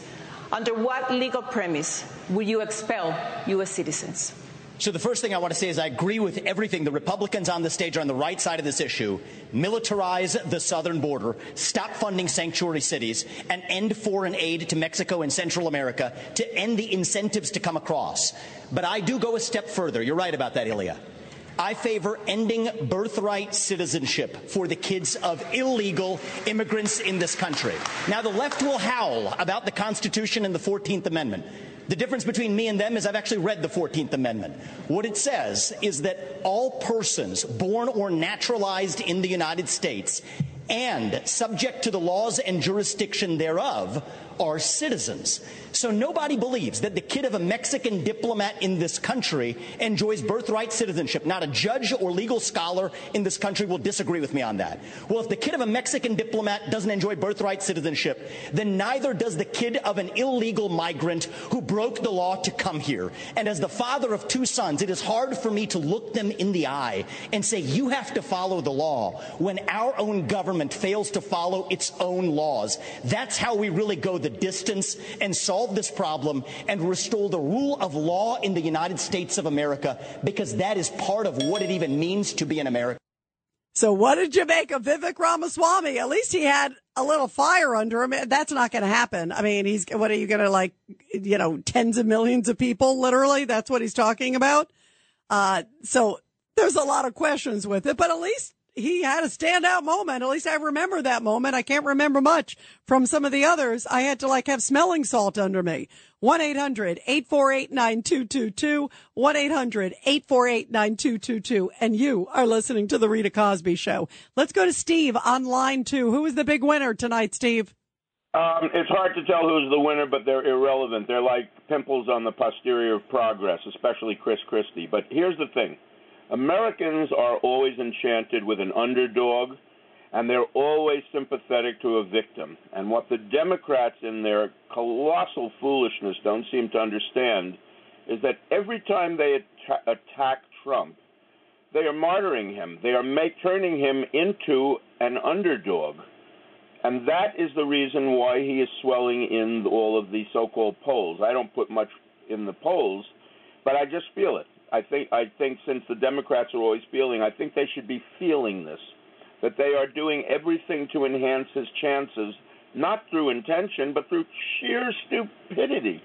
Under what legal premise will you expel U.S. citizens? So the first thing I want to say is I agree with everything the Republicans on the stage are on the right side of this issue. Militarize the southern border, stop funding sanctuary cities, and end foreign aid to Mexico and Central America to end the incentives to come across. But I do go a step further. You're right about that, Ilia. I favor ending birthright citizenship for the kids of illegal immigrants in this country. Now, the left will howl about the Constitution and the 14th Amendment. The difference between me and them is I've actually read the 14th Amendment. What it says is that all persons born or naturalized in the United States and subject to the laws and jurisdiction thereof are citizens. So nobody believes that the kid of a Mexican diplomat in this country enjoys birthright citizenship. Not a judge or legal scholar in this country will disagree with me on that. Well, if the kid of a Mexican diplomat doesn't enjoy birthright citizenship, then neither does the kid of an illegal migrant who broke the law to come here. And as the father of two sons, it is hard for me to look them in the eye and say, you have to follow the law when our own government fails to follow its own laws. That's how we really go the distance and solve this problem and restore the rule of law in the United States of America because that is part of what it even means to be an American. So what did you make of Vivek Ramaswamy? At least he had a little fire under him. That's not going to happen. I mean, he's, what are you going to like, you know, tens of millions of people, literally? That's what he's talking about. Uh, so there's a lot of questions with it, but at least he had a standout moment. At least I remember that moment. I can't remember much from some of the others. I had to like have smelling salt under me. 1-800-848-9222. 1-800-848-9222. And you are listening to the Rita Cosby show. Let's go to Steve on line two. Who is the big winner tonight, Steve? Um, it's hard to tell who's the winner, but they're irrelevant. They're like pimples on the posterior of progress, especially Chris Christie. But here's the thing. Americans are always enchanted with an underdog, and they're always sympathetic to a victim. And what the Democrats, in their colossal foolishness, don't seem to understand is that every time they at- attack Trump, they are martyring him. They are make, turning him into an underdog. And that is the reason why he is swelling in all of the so called polls. I don't put much in the polls, but I just feel it. I think I think since the Democrats are always feeling, I think they should be feeling this, that they are doing everything to enhance his chances, not through intention, but through sheer stupidity.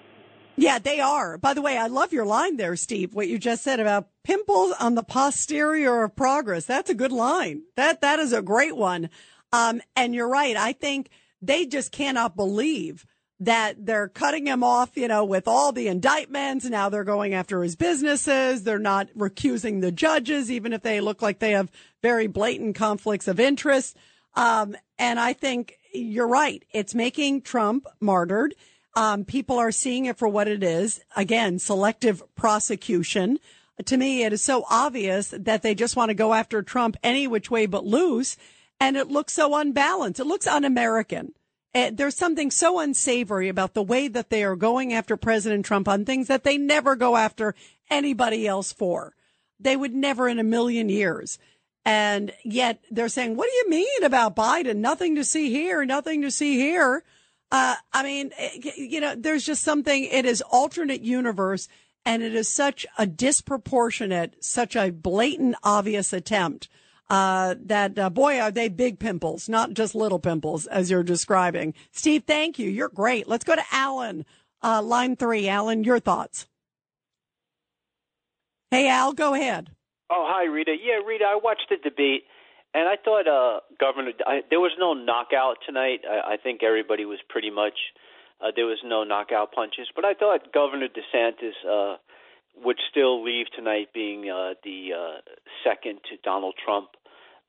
Yeah, they are. By the way, I love your line there, Steve. What you just said about pimples on the posterior of progress. That's a good line. That that is a great one. Um, and you're right. I think they just cannot believe that they're cutting him off, you know, with all the indictments. Now they're going after his businesses. They're not recusing the judges, even if they look like they have very blatant conflicts of interest. Um, and I think you're right. It's making Trump martyred. Um, people are seeing it for what it is. Again, selective prosecution. To me, it is so obvious that they just want to go after Trump any which way but loose. And it looks so unbalanced. It looks un-American. Uh, there's something so unsavory about the way that they are going after President Trump on things that they never go after anybody else for. They would never in a million years. And yet they're saying, what do you mean about Biden? Nothing to see here, nothing to see here. Uh, I mean, eh, you know, there's just something, it is alternate universe and it is such a disproportionate, such a blatant, obvious attempt uh, that uh, boy are they big pimples, not just little pimples as you're describing. Steve, thank you. You're great. Let's go to Alan, uh, line three. Alan, your thoughts. Hey, Al, go ahead. Oh, hi, Rita. Yeah, Rita, I watched the debate, and I thought uh, Governor I, there was no knockout tonight. I, I think everybody was pretty much uh, there was no knockout punches, but I thought Governor DeSantis uh, would still leave tonight being uh, the uh, second to Donald Trump.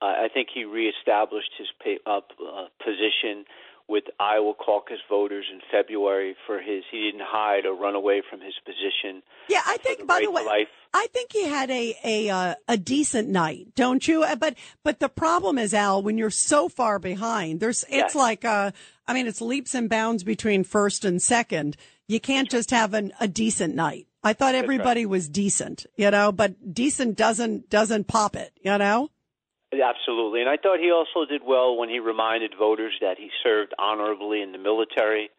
I think he reestablished his pay, uh, uh, position with Iowa caucus voters in February for his. He didn't hide or run away from his position. Yeah, I think. the by the way, life. I think he had a a uh, a decent night, don't you? Uh, But but the problem is, Al, when you're so far behind, there's it's Yes. like uh, I mean, it's leaps and bounds between first and second. You can't just have an, a decent night. I thought everybody was decent, you know, but decent doesn't doesn't pop it, you know. Absolutely. And I thought he also did well when he reminded voters that he served honorably in the military,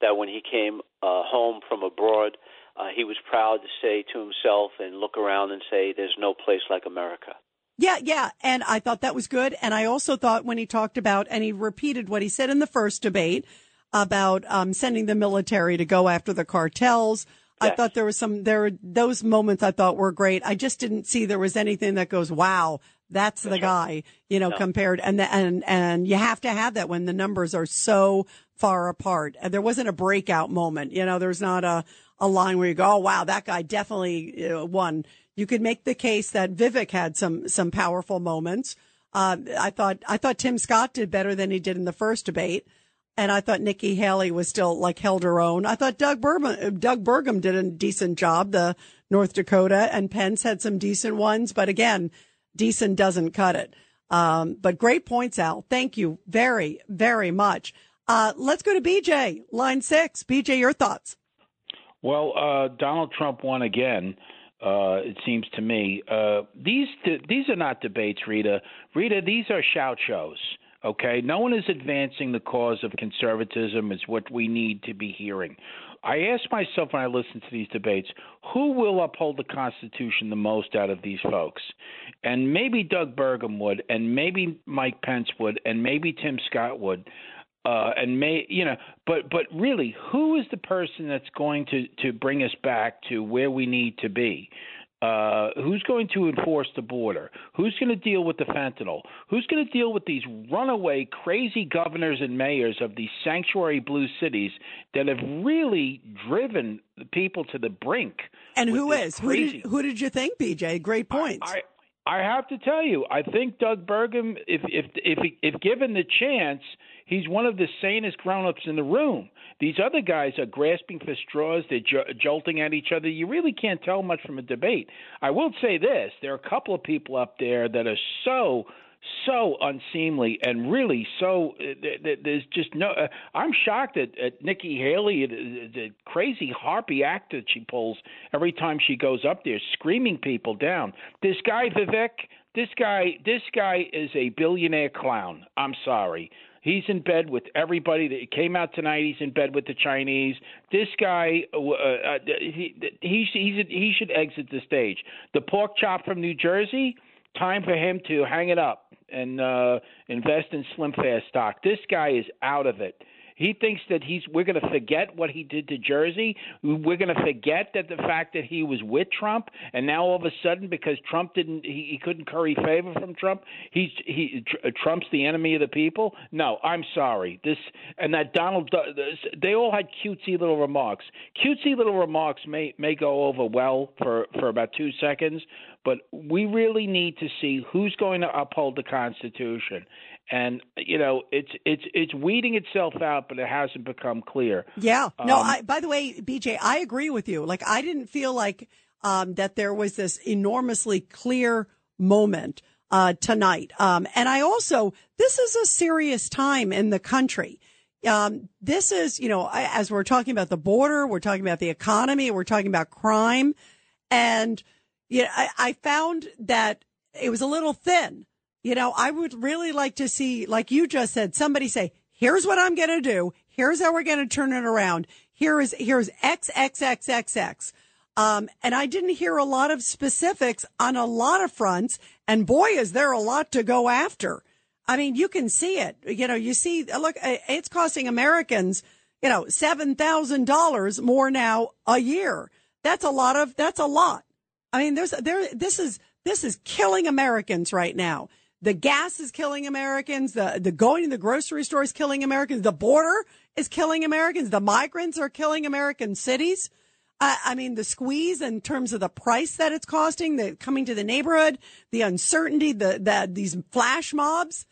that when he came uh, home from abroad, uh, he was proud to say to himself and look around and say, there's no place like America. Yeah, yeah. And I thought that was good. And I also thought when he talked about, and he repeated what he said in the first debate about um, sending the military to go after the cartels. I thought there was some, there were those moments I thought were great. I just didn't see there was anything that goes, wow, that's the guy, you know, No. compared. And, the, and, and you have to have that when the numbers are so far apart. And there wasn't a breakout moment. You know, there's not a, a line where you go, oh, wow, that guy definitely won. You could make the case that Vivek had some, some powerful moments. Uh, I thought, I thought Tim Scott did better than he did in the first debate. And I thought Nikki Haley was still like held her own. I thought Doug Burgum, Doug Burgum did a decent job. The North Dakota and Pence had some decent ones, but again, decent doesn't cut it. Um, but great points, Al. Thank you very, very much. Uh, let's go to BJ, line six. BJ, your thoughts. Well, uh, Donald Trump won again. Uh, it seems to me uh, these these are not debates, Rita. Rita, these are shout shows. Okay, no one is advancing the cause of conservatism. Is what we need to be hearing. I ask myself when I listen to these debates, who will uphold the Constitution the most out of these folks? And maybe Doug Burgum would, and maybe Mike Pence would, and maybe Tim Scott would uh, and may you know, but but really, who is the person that's going to to bring us back to where we need to be? Uh, who's going to enforce the border? Who's going to deal with the fentanyl? Who's going to deal with these runaway, crazy governors and mayors of these sanctuary blue cities that have really driven the people to the brink? And who is? who? Who did, who did you think, BJ? Great point. I I have to tell you, I think Doug Burgum, if if if if given the chance, he's one of the sanest grown-ups in the room. These other guys are grasping for straws; they're jo- jolting at each other. You really can't tell much from a debate. I will say this: there are a couple of people up there that are so so unseemly and really so uh, th- th- there's just no uh, I'm shocked at, at Nikki Haley the, the crazy harpy act that she pulls every time she goes up there screaming people down this guy Vivek this guy this guy is a billionaire clown I'm sorry He's in bed with everybody that came out tonight. He's in bed with the Chinese. This guy, uh, uh, he, he, he should exit the stage. The pork chop from New Jersey, time for him to hang it up and uh, invest in Slim Fast stock. This guy is out of it. He thinks that he's we're going to forget what he did to Jersey. We're going to forget that the fact that he was with Trump, and now all of a sudden because Trump didn't he, he couldn't curry favor from Trump, he's he tr- Trump's the enemy of the people. No, I'm sorry. This and that Donald they all had cutesy little remarks. Cutesy little remarks may may go over well for for about two seconds, but we really need to see who's going to uphold the Constitution. And you know, it's it's it's weeding itself out, but it hasn't become clear. Yeah. No. Um, I, by the way, BJ, I agree with you. Like, I didn't feel like um, that there was this enormously clear moment uh, tonight. Um, and I also, this is a serious time in the country. Um, this is, you know, as we're talking about the border, we're talking about the economy, we're talking about crime, and you know, I, I found that it was a little thin. You know, I would really like to see, like you just said, somebody say, here's what I'm going to do. Here's how we're going to turn it around. Here is, here's X, X, X, X, X. Um, and I didn't hear a lot of specifics on a lot of fronts. And boy, is there a lot to go after. I mean, you can see it. You know, you see, look, it's costing Americans, you know, $7,000 more now a year. That's a lot of, that's a lot. I mean, there's, there, this is, this is killing Americans right now. The gas is killing Americans. The, the going to the grocery store is killing Americans. The border is killing Americans. The migrants are killing American cities. I mean, the squeeze in terms of the price that it's costing, the coming to the neighborhood, the uncertainty, the, the, these flash mobs.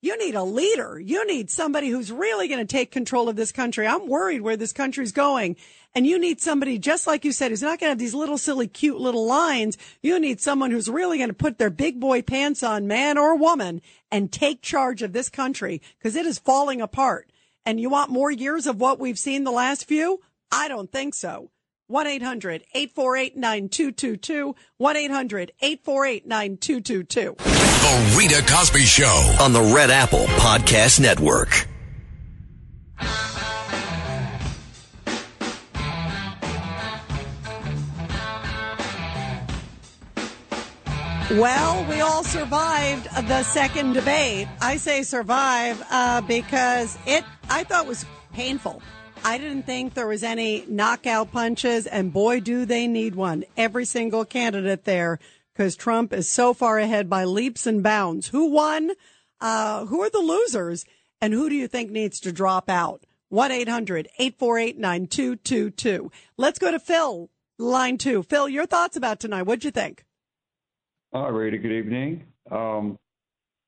You need a leader. You need somebody who's really going to take control of this country. I'm worried where this country's going. And you need somebody, just like you said, who's not going to have these little, silly, cute little lines. You need someone who's really going to put their big boy pants on, man or woman, and take charge of this country because it is falling apart. And you want more years of what we've seen the last few? I don't think so. 1 800 848 9222. 1 800 848 9222. The Rita Cosby Show. on the Red Apple Podcast Network. Well, we all survived the second debate. I say survive uh, because it, I thought was painful. I didn't think there was any knockout punches, and boy, do they need one. Every single candidate there, because Trump is so far ahead by leaps and bounds. Who won? Uh, who are the losers? And who do you think needs to drop out? 1 800 848 9222. Let's go to Phil, line two. Phil, your thoughts about tonight. What'd you think? All right, Rita, good evening. Um,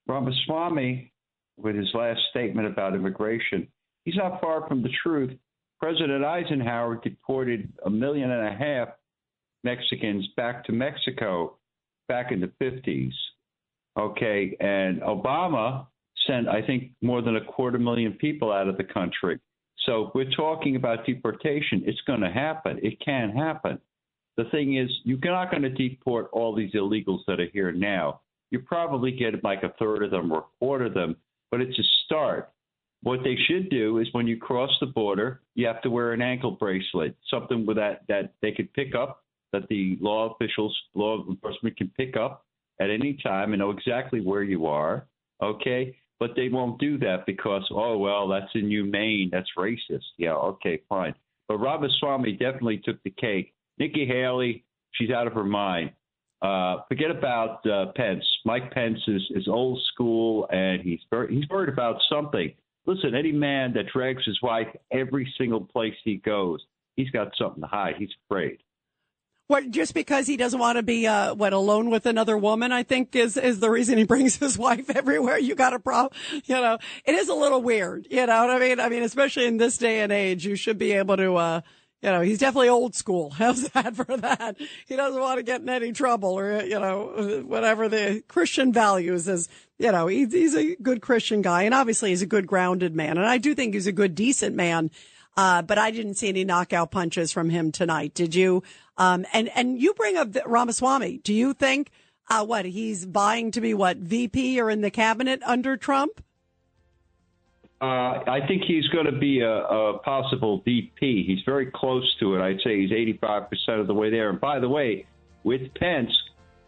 Ramaswamy, with his last statement about immigration, he's not far from the truth. President Eisenhower deported a million and a half Mexicans back to Mexico back in the 50s. Okay, and Obama sent, I think, more than a quarter million people out of the country. So we're talking about deportation, it's going to happen. It can happen. The thing is, you're not going to deport all these illegals that are here now. You probably get like a third of them or a quarter of them, but it's a start. What they should do is when you cross the border, you have to wear an ankle bracelet, something with that that they could pick up, that the law officials, law enforcement can pick up at any time and know exactly where you are. Okay, but they won't do that because oh well, that's inhumane, that's racist. Yeah, okay, fine. But Ramaswamy definitely took the cake. Nikki Haley, she's out of her mind. Uh, forget about uh, Pence. Mike Pence is, is old school, and he's he's worried about something. Listen, any man that drags his wife every single place he goes, he's got something to hide. He's afraid. What just because he doesn't want to be uh what alone with another woman, I think is is the reason he brings his wife everywhere. You got a problem, you know. It is a little weird, you know what I mean? I mean, especially in this day and age, you should be able to uh you know, he's definitely old school. How's that for that? He doesn't want to get in any trouble or, you know, whatever the Christian values is, you know, he's, he's a good Christian guy and obviously he's a good grounded man. And I do think he's a good, decent man. Uh, but I didn't see any knockout punches from him tonight. Did you? Um, and, and you bring up Ramaswamy. Do you think, uh, what he's vying to be what VP or in the cabinet under Trump? Uh, I think he's going to be a, a possible VP. He's very close to it. I'd say he's 85% of the way there. And by the way, with Pence,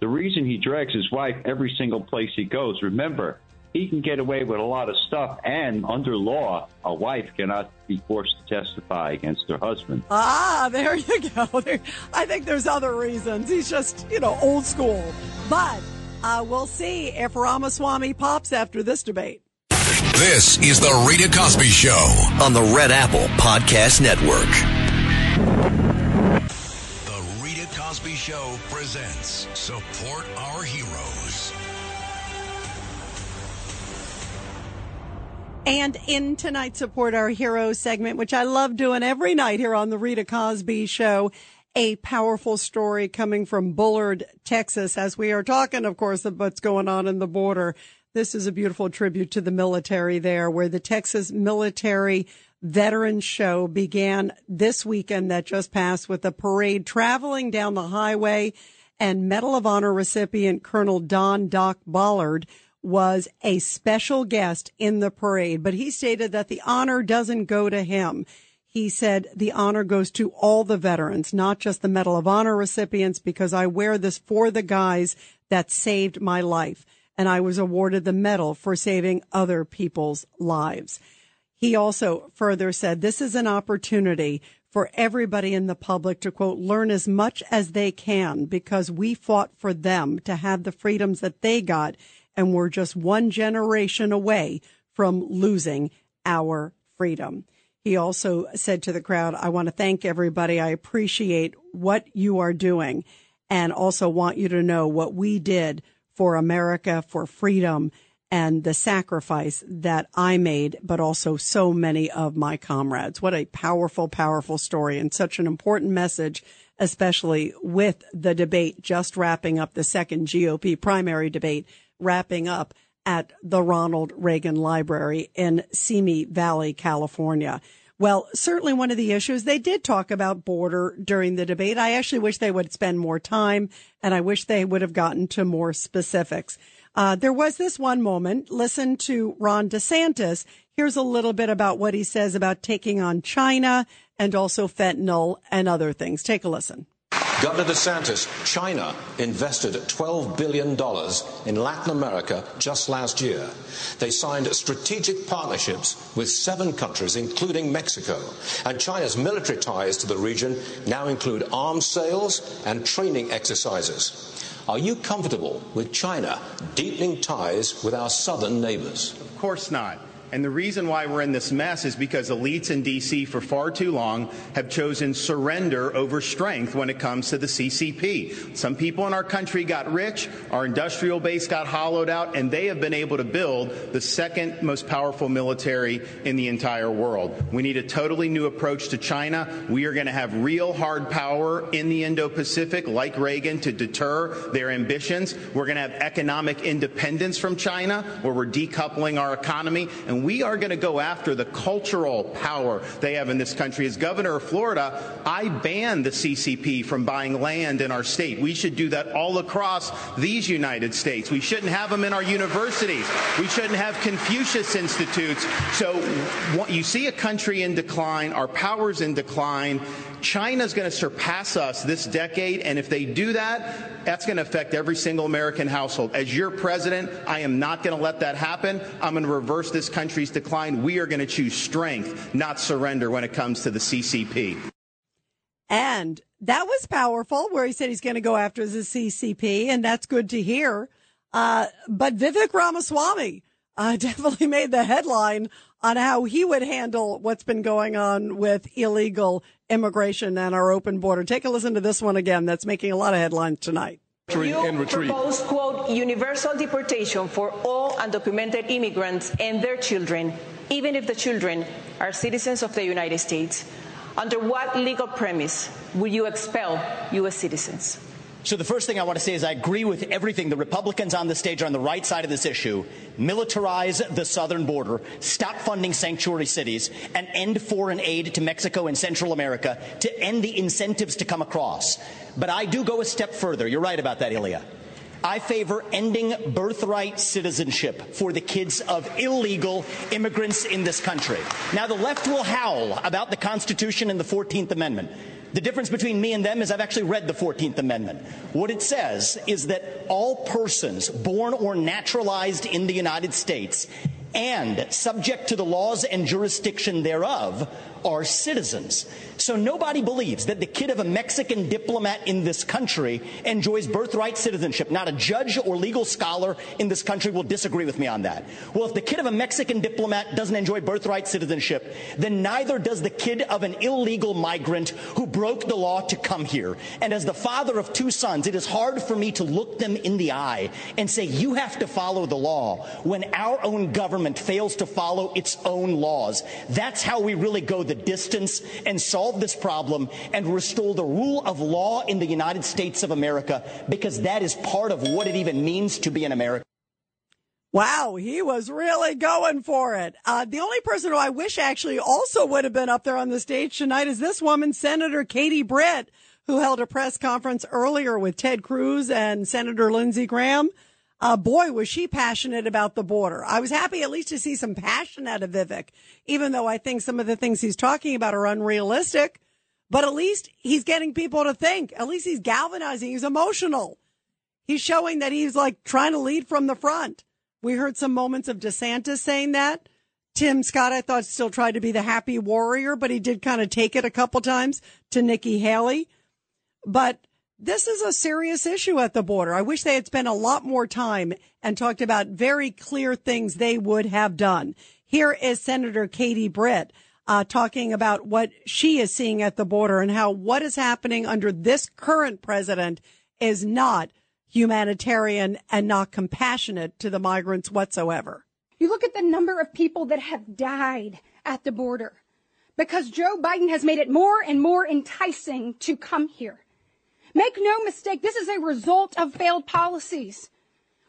the reason he drags his wife every single place he goes, remember, he can get away with a lot of stuff. And under law, a wife cannot be forced to testify against her husband. Ah, there you go. I think there's other reasons. He's just, you know, old school. But uh, we'll see if Ramaswamy pops after this debate. This is the Rita Cosby Show on the Red Apple Podcast Network. The Rita Cosby Show presents Support Our Heroes. And in tonight's Support Our Heroes segment, which I love doing every night here on the Rita Cosby Show, a powerful story coming from Bullard, Texas, as we are talking, of course, of what's going on in the border. This is a beautiful tribute to the military there, where the Texas Military Veterans Show began this weekend that just passed with a parade traveling down the highway and Medal of Honor recipient Colonel Don Doc Ballard was a special guest in the parade, but he stated that the honor doesn't go to him. He said the honor goes to all the veterans, not just the Medal of Honor recipients, because I wear this for the guys that saved my life. And I was awarded the medal for saving other people's lives. He also further said this is an opportunity for everybody in the public to quote, learn as much as they can because we fought for them to have the freedoms that they got and we're just one generation away from losing our freedom. He also said to the crowd, I want to thank everybody. I appreciate what you are doing and also want you to know what we did for America, for freedom and the sacrifice that I made, but also so many of my comrades. What a powerful, powerful story and such an important message, especially with the debate just wrapping up the second GOP primary debate wrapping up at the Ronald Reagan Library in Simi Valley, California. Well, certainly one of the issues they did talk about border during the debate. I actually wish they would spend more time and I wish they would have gotten to more specifics. Uh, there was this one moment. Listen to Ron DeSantis. Here's a little bit about what he says about taking on China and also fentanyl and other things. Take a listen. Governor DeSantis, China invested $12 billion in Latin America just last year. They signed strategic partnerships with seven countries, including Mexico. And China's military ties to the region now include arms sales and training exercises. Are you comfortable with China deepening ties with our southern neighbors? Of course not. And the reason why we're in this mess is because elites in D.C. for far too long have chosen surrender over strength when it comes to the CCP. Some people in our country got rich, our industrial base got hollowed out, and they have been able to build the second most powerful military in the entire world. We need a totally new approach to China. We are going to have real hard power in the Indo Pacific, like Reagan, to deter their ambitions. We're going to have economic independence from China, where we're decoupling our economy. And we are going to go after the cultural power they have in this country. As governor of Florida, I banned the CCP from buying land in our state. We should do that all across these United States. We shouldn't have them in our universities. We shouldn't have Confucius Institutes. So you see a country in decline, our power's in decline. China's going to surpass us this decade, and if they do that, that's going to affect every single American household. As your president, I am not going to let that happen. I'm going to reverse this country's decline. We are going to choose strength, not surrender when it comes to the CCP. And that was powerful, where he said he's going to go after the CCP, and that's good to hear. Uh, but Vivek Ramaswamy uh, definitely made the headline on how he would handle what's been going on with illegal immigration and our open border. Take a listen to this one again. That's making a lot of headlines tonight. You propose, quote, universal deportation for all undocumented immigrants and their children, even if the children are citizens of the United States. Under what legal premise will you expel U.S. citizens? So the first thing I want to say is I agree with everything. The Republicans on the stage are on the right side of this issue. Militarize the southern border, stop funding sanctuary cities, and end foreign aid to Mexico and Central America to end the incentives to come across. But I do go a step further. You're right about that, Ilia. I favor ending birthright citizenship for the kids of illegal immigrants in this country. Now, the left will howl about the Constitution and the 14th Amendment. The difference between me and them is I've actually read the 14th Amendment. What it says is that all persons born or naturalized in the United States and subject to the laws and jurisdiction thereof are citizens. So nobody believes that the kid of a Mexican diplomat in this country enjoys birthright citizenship. Not a judge or legal scholar in this country will disagree with me on that. Well, if the kid of a Mexican diplomat doesn't enjoy birthright citizenship, then neither does the kid of an illegal migrant who broke the law to come here. And as the father of two sons, it is hard for me to look them in the eye and say, you have to follow the law when our own government fails to follow its own laws. That's how we really go the distance and solve this problem and restore the rule of law in the United States of America because that is part of what it even means to be an American. Wow, he was really going for it. Uh, the only person who I wish actually also would have been up there on the stage tonight is this woman, Senator Katie Britt, who held a press conference earlier with Ted Cruz and Senator Lindsey Graham. Uh, boy, was she passionate about the border. I was happy at least to see some passion out of Vivek, even though I think some of the things he's talking about are unrealistic. But at least he's getting people to think. At least he's galvanizing. He's emotional. He's showing that he's like trying to lead from the front. We heard some moments of DeSantis saying that. Tim Scott, I thought, still tried to be the happy warrior, but he did kind of take it a couple times to Nikki Haley. But this is a serious issue at the border. I wish they had spent a lot more time and talked about very clear things they would have done. Here is Senator Katie Britt uh, talking about what she is seeing at the border and how what is happening under this current president is not humanitarian and not compassionate to the migrants whatsoever. You look at the number of people that have died at the border because Joe Biden has made it more and more enticing to come here. Make no mistake, this is a result of failed policies.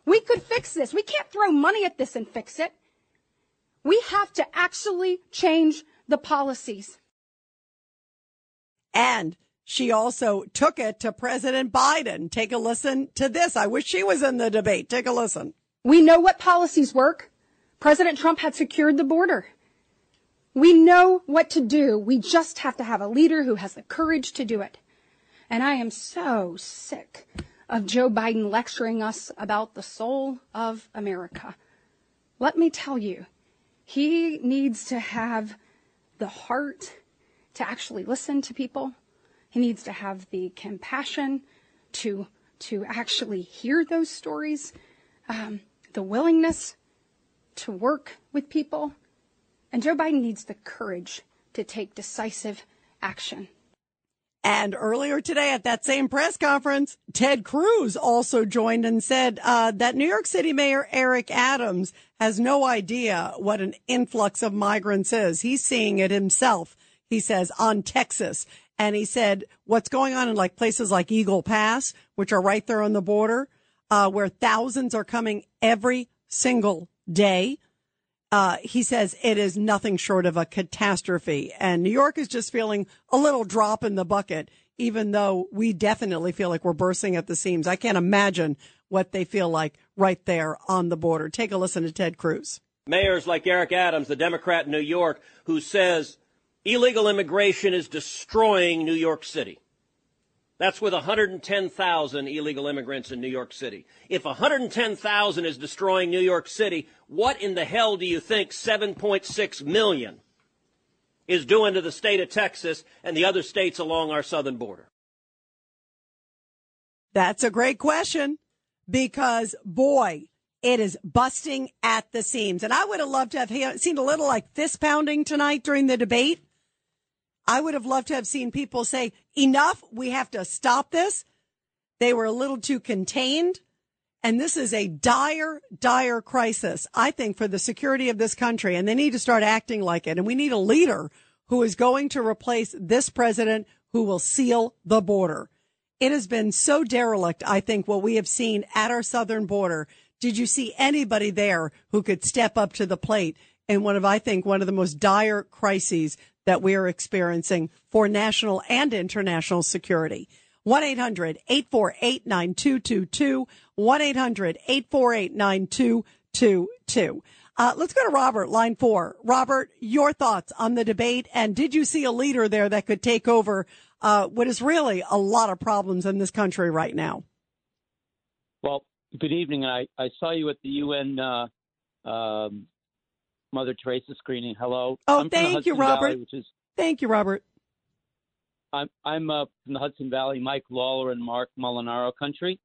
We could fix this. We can't throw money at this and fix it. We have to actually change the policies. And she also took it to President Biden. Take a listen to this. I wish she was in the debate. Take a listen. We know what policies work. President Trump had secured the border. We know what to do. We just have to have a leader who has the courage to do it. And I am so sick of Joe Biden lecturing us about the soul of America. Let me tell you, he needs to have the heart to actually listen to people. He needs to have the compassion to, to actually hear those stories, um, the willingness to work with people. And Joe Biden needs the courage to take decisive action. And earlier today at that same press conference, Ted Cruz also joined and said uh, that New York City Mayor Eric Adams has no idea what an influx of migrants is. He's seeing it himself, he says, on Texas. And he said what's going on in like places like Eagle Pass, which are right there on the border, uh, where thousands are coming every single day. Uh, he says it is nothing short of a catastrophe. And New York is just feeling a little drop in the bucket, even though we definitely feel like we're bursting at the seams. I can't imagine what they feel like right there on the border. Take a listen to Ted Cruz. Mayors like Eric Adams, the Democrat in New York, who says illegal immigration is destroying New York City. That's with 110,000 illegal immigrants in New York City. If 110,000 is destroying New York City, what in the hell do you think 7.6 million is doing to the state of Texas and the other states along our southern border? That's a great question because boy, it is busting at the seams. And I would have loved to have seen a little like fist pounding tonight during the debate I would have loved to have seen people say, enough, we have to stop this. They were a little too contained. And this is a dire, dire crisis, I think, for the security of this country. And they need to start acting like it. And we need a leader who is going to replace this president who will seal the border. It has been so derelict, I think, what we have seen at our southern border. Did you see anybody there who could step up to the plate in one of, I think, one of the most dire crises that we are experiencing for national and international security. 1 800 848 9222. 1 800 848 9222. Uh, let's go to Robert, line four. Robert, your thoughts on the debate, and did you see a leader there that could take over uh, what is really a lot of problems in this country right now? Well, good evening. I, I saw you at the UN uh, um, Mother Teresa screening. Hello. Oh, I'm thank you, Robert. Valley, is Thank you, Robert. I'm I'm uh, from the Hudson Valley, Mike Lawler and Marc Molinaro country,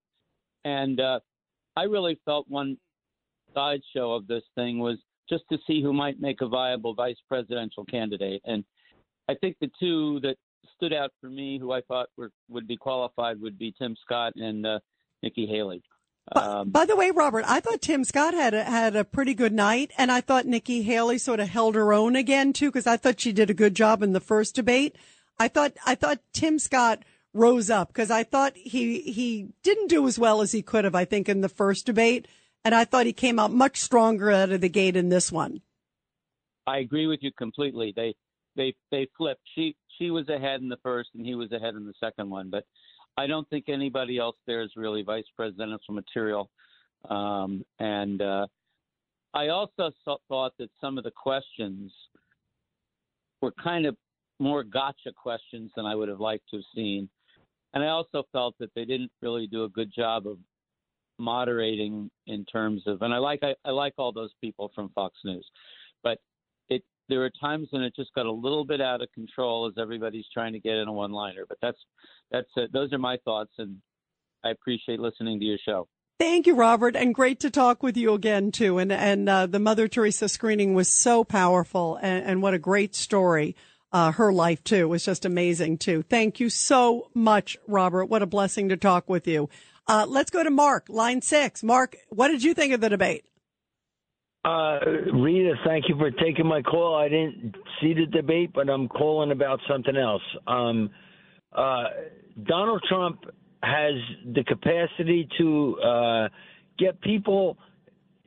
and uh, I really felt one sideshow of this thing was just to see who might make a viable vice presidential candidate, and I think the two that stood out for me, who I thought were would be qualified, would be Tim Scott and uh, Nikki Haley. Um, By the way, Robert, I thought Tim Scott had a, had a pretty good night, and I thought Nikki Haley sort of held her own again too, because I thought she did a good job in the first debate. I thought I thought Tim Scott rose up because I thought he he didn't do as well as he could have. I think in the first debate, and I thought he came out much stronger out of the gate in this one. I agree with you completely. They they they flipped. She she was ahead in the first, and he was ahead in the second one. But I don't think anybody else there is really vice presidential material. Um, and uh, I also saw, thought that some of the questions were kind of more gotcha questions than I would have liked to have seen. And I also felt that they didn't really do a good job of moderating in terms of and I like I, I like all those people from Fox News. But there were times when it just got a little bit out of control as everybody's trying to get in a one liner. But that's that's it. those are my thoughts and I appreciate listening to your show. Thank you, Robert, and great to talk with you again too. And and uh, the Mother Teresa screening was so powerful, and, and what a great story. Uh, her life too was just amazing too. Thank you so much, Robert. What a blessing to talk with you. Uh, let's go to Mark, line six. Mark, what did you think of the debate? Uh, Rita, thank you for taking my call. I didn't see the debate, but I'm calling about something else. Um, uh, Donald Trump has the capacity to uh, get people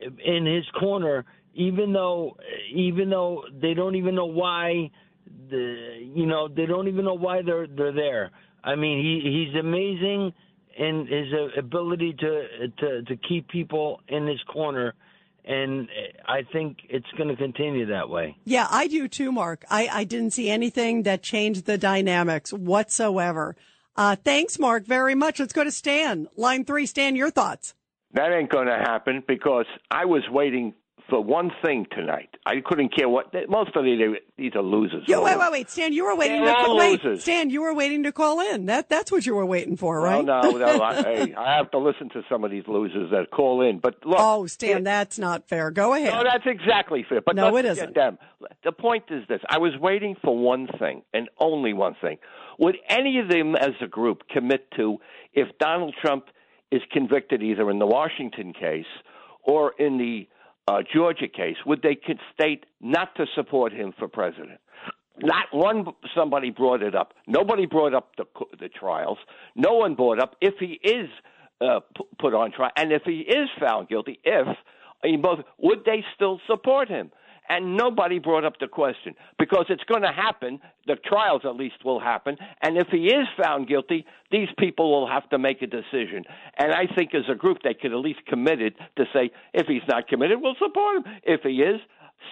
in his corner, even though even though they don't even know why the you know they don't even know why they're they're there. I mean, he he's amazing in his ability to to to keep people in his corner, and I think it's going to continue that way. Yeah, I do too, Mark. I, I didn't see anything that changed the dynamics whatsoever. Uh, thanks, Mark, very much. Let's go to Stan. Line three. Stan, your thoughts. That ain't going to happen because I was waiting for one thing tonight. I couldn't care what. Most of these, these are losers. Yo, wait, wait, wait, Stan. You were waiting They're to all call. Wait, losers. Stan. You were waiting to call in. That that's what you were waiting for, right? No, no, no. I, hey, I have to listen to some of these losers that call in. But look, oh, Stan, that's not fair. Go ahead. No, that's exactly fair. But No, it isn't. Them. The point is this: I was waiting for one thing and only one thing. Would any of them, as a group, commit to if Donald Trump is convicted either in the Washington case or in the uh, Georgia case? Would they state not to support him for president? Not one somebody brought it up. Nobody brought up the the trials. No one brought up if he is uh, p- put on trial and if he is found guilty. If I mean, both would they still support him? And nobody brought up the question because it's going to happen. The trials, at least, will happen. And if he is found guilty, these people will have to make a decision. And I think, as a group, they could at least commit it to say, if he's not committed, we'll support him. If he is,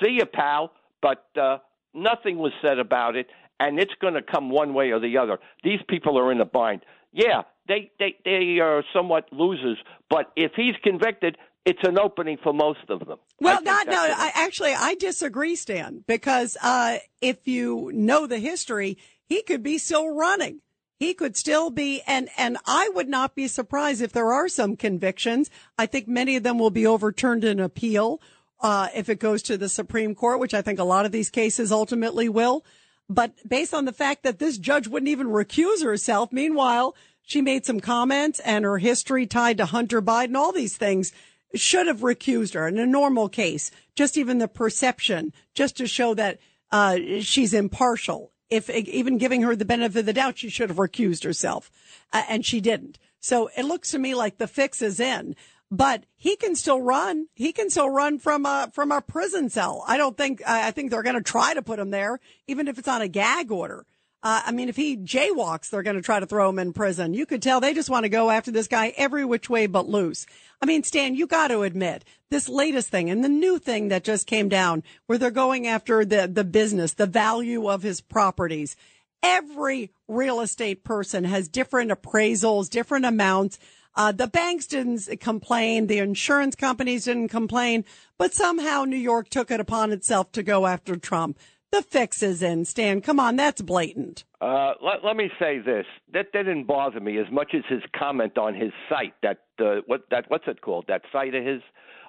see you, pal. But uh, nothing was said about it, and it's going to come one way or the other. These people are in a bind. Yeah, they they they are somewhat losers, but if he's convicted, it's an opening for most of them. Well, not no. I, actually, I disagree, Stan, because uh, if you know the history, he could be still running. He could still be, and and I would not be surprised if there are some convictions. I think many of them will be overturned in appeal uh, if it goes to the Supreme Court, which I think a lot of these cases ultimately will. But based on the fact that this judge wouldn't even recuse herself, meanwhile, she made some comments and her history tied to Hunter Biden, all these things should have recused her in a normal case. Just even the perception, just to show that uh, she's impartial. If even giving her the benefit of the doubt, she should have recused herself, uh, and she didn't. So it looks to me like the fix is in. But he can still run. He can still run from a from a prison cell. I don't think. I think they're going to try to put him there, even if it's on a gag order. Uh, I mean, if he jaywalks, they're going to try to throw him in prison. You could tell they just want to go after this guy every which way but loose. I mean, Stan, you got to admit this latest thing and the new thing that just came down where they're going after the, the business, the value of his properties. Every real estate person has different appraisals, different amounts. Uh, the banks didn't complain. The insurance companies didn't complain, but somehow New York took it upon itself to go after Trump. The fix is in, Stan. Come on, that's blatant. Uh, let, let me say this: that didn't bother me as much as his comment on his site. That uh, what that what's it called? That site of his.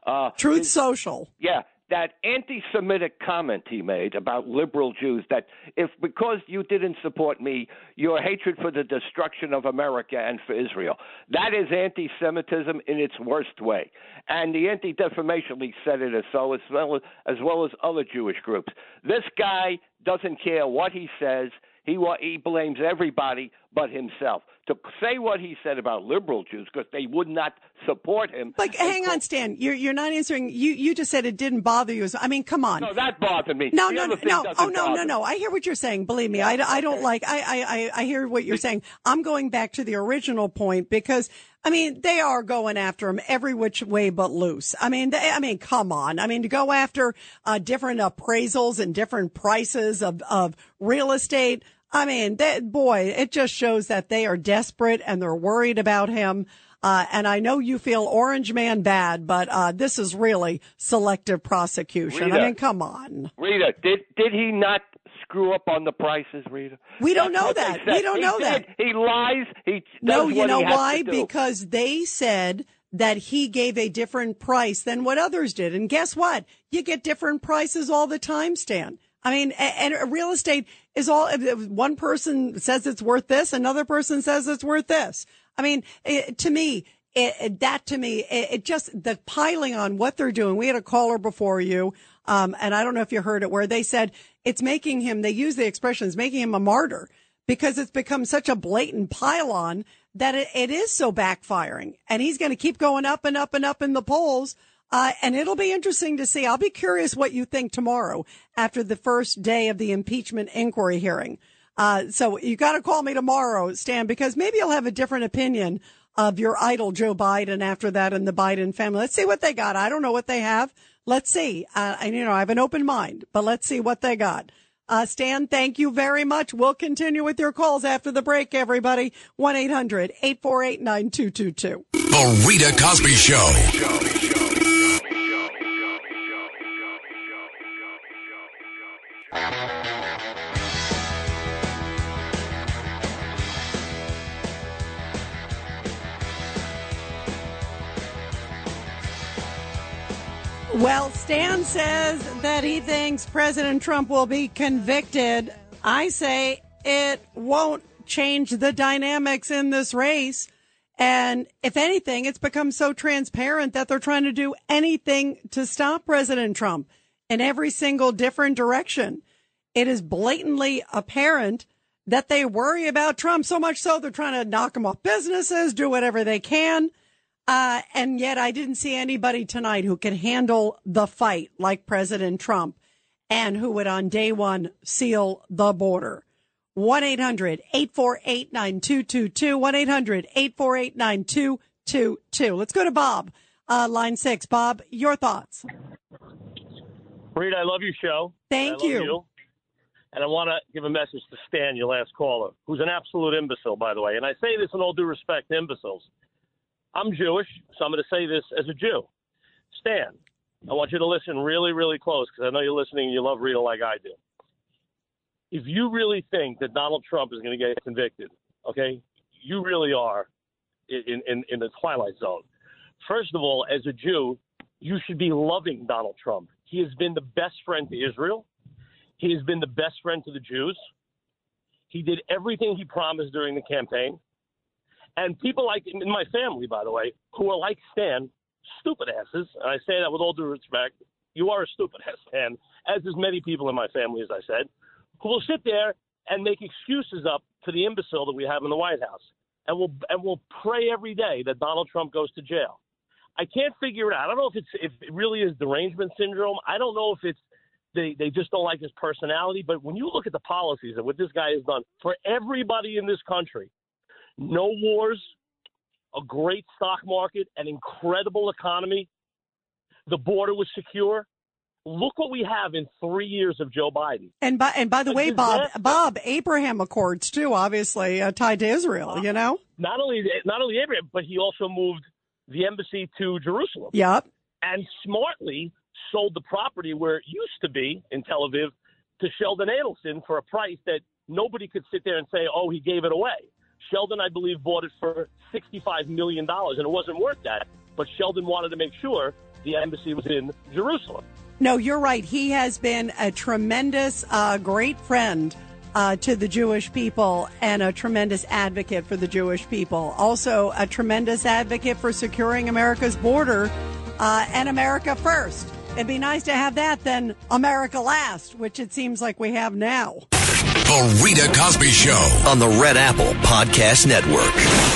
Uh, Truth his- Social. Yeah, that anti-Semitic comment he made about liberal Jews. That if because you didn't support me, your hatred for the destruction of America and for Israel. That is anti-Semitism in its worst way. And the Anti-Defamation League said it as so, as well as, as well as other Jewish groups. This guy doesn't care what he says. He he blames everybody but himself. To say what he said about liberal Jews because they would not support him. Like, hang on, Stan. You're you're not answering. You you just said it didn't bother you. I mean, come on. No, that bothered me. No, The no, no, no. Oh, no, no, no. I hear what you're saying. Believe me, I, I don't like, I, I, I, I hear what you're saying. I'm going back to the original point because, I mean, they are going after him every which way but loose. I mean, they, I mean, come on. I mean, to go after, uh, different appraisals and different prices of, of real estate. I mean, that boy, it just shows that they are desperate and they're worried about him. Uh, and I know you feel Orange Man bad, but uh, this is really selective prosecution. I mean, come on. Rita, did did he not screw up on the prices, Rita? We don't That's know that. We don't He know that. He lies. He No, you know why? Because they said that he gave a different price than what others did. And guess what? You get different prices all the time, Stan. I mean, and real estate is all, one person says it's worth this, another person says it's worth this. I mean, it, to me, it, it- that to me, it, just, the piling on what they're doing. We had a caller before you, um, and I don't know if you heard it, where they said it's making him, they use the expression, it's making him a martyr because it's become such a blatant pylon that it is so backfiring. And he's going to keep going up and up and up in the polls. Uh, and it'll be interesting to see. I'll be curious what you think tomorrow after the first day of the impeachment inquiry hearing. Uh, so you got to call me tomorrow, Stan, because maybe you'll have a different opinion of your idol, Joe Biden, after that and the Biden family. Let's see what they got. I don't know what they have. Let's see. Uh, and you know, I have an open mind, but let's see what they got. Uh, Stan, thank you very much. We'll continue with your calls after the break, everybody. 1-800-848-9222. The Rita Cosby Show. Well, Stan says that he thinks President Trump will be convicted. I say it won't change the dynamics in this race. And if anything, it's become so transparent that they're trying to do anything to stop President Trump in every single different direction. It is blatantly apparent that they worry about Trump so much so they're trying to knock him off businesses, do whatever they can. Uh, and yet I didn't see anybody tonight who could handle the fight like President Trump and who would on day one seal the border. 1-800-848-9222, 1-800-848-9222. Let's go to Bob, uh, line six. Bob, your thoughts. Reed, I love your show. Thank love you. And I want to give a message to Stan, your last caller, who's an absolute imbecile, by the way. And I say this in all due respect to imbeciles. I'm Jewish, so I'm going to say this as a Jew. Stan, I want you to listen really, really close because I know you're listening and you love Rita like I do. If you really think that Donald Trump is going to get convicted, okay, you really are in, in, in the twilight zone. First of all, as a Jew, you should be loving Donald Trump. He has been the best friend to Israel. He has been the best friend to the Jews. He did everything he promised during the campaign. And people like in my family, by the way, who are like Stan, stupid asses, and I say that with all due respect, you are a stupid ass, Stan, as is many people in my family, as I said, who will sit there and make excuses up to the imbecile that we have in the White House. And we'll and we'll pray every day that Donald Trump goes to jail. I can't figure it out. I don't know if it's if it really is derangement syndrome. I don't know if it's They they just don't like his personality. But when you look at the policies and what this guy has done for everybody in this country, no wars, a great stock market, an incredible economy, the border was secure. Look what we have in three years of Joe Biden. And by and by the A way, Bob. Bob, Abraham Accords too, obviously uh, tied to Israel. You know. Not only not only Abraham, but he also moved the embassy to Jerusalem. Yep. and smartly sold the property where it used to be in Tel Aviv to Sheldon Adelson for a price that nobody could sit there and say, oh, he gave it away. Sheldon, I believe, bought it for $65 million, and it wasn't worth that. But Sheldon wanted to make sure the embassy was in Jerusalem. No, you're right. He has been a tremendous, uh, great friend uh, to the Jewish people and a tremendous advocate for the Jewish people. Also, a tremendous advocate for securing America's border uh, and America first. It'd be nice to have that than America last, which it seems like we have now. The Rita Cosby Show. on the Red Apple Podcast Network.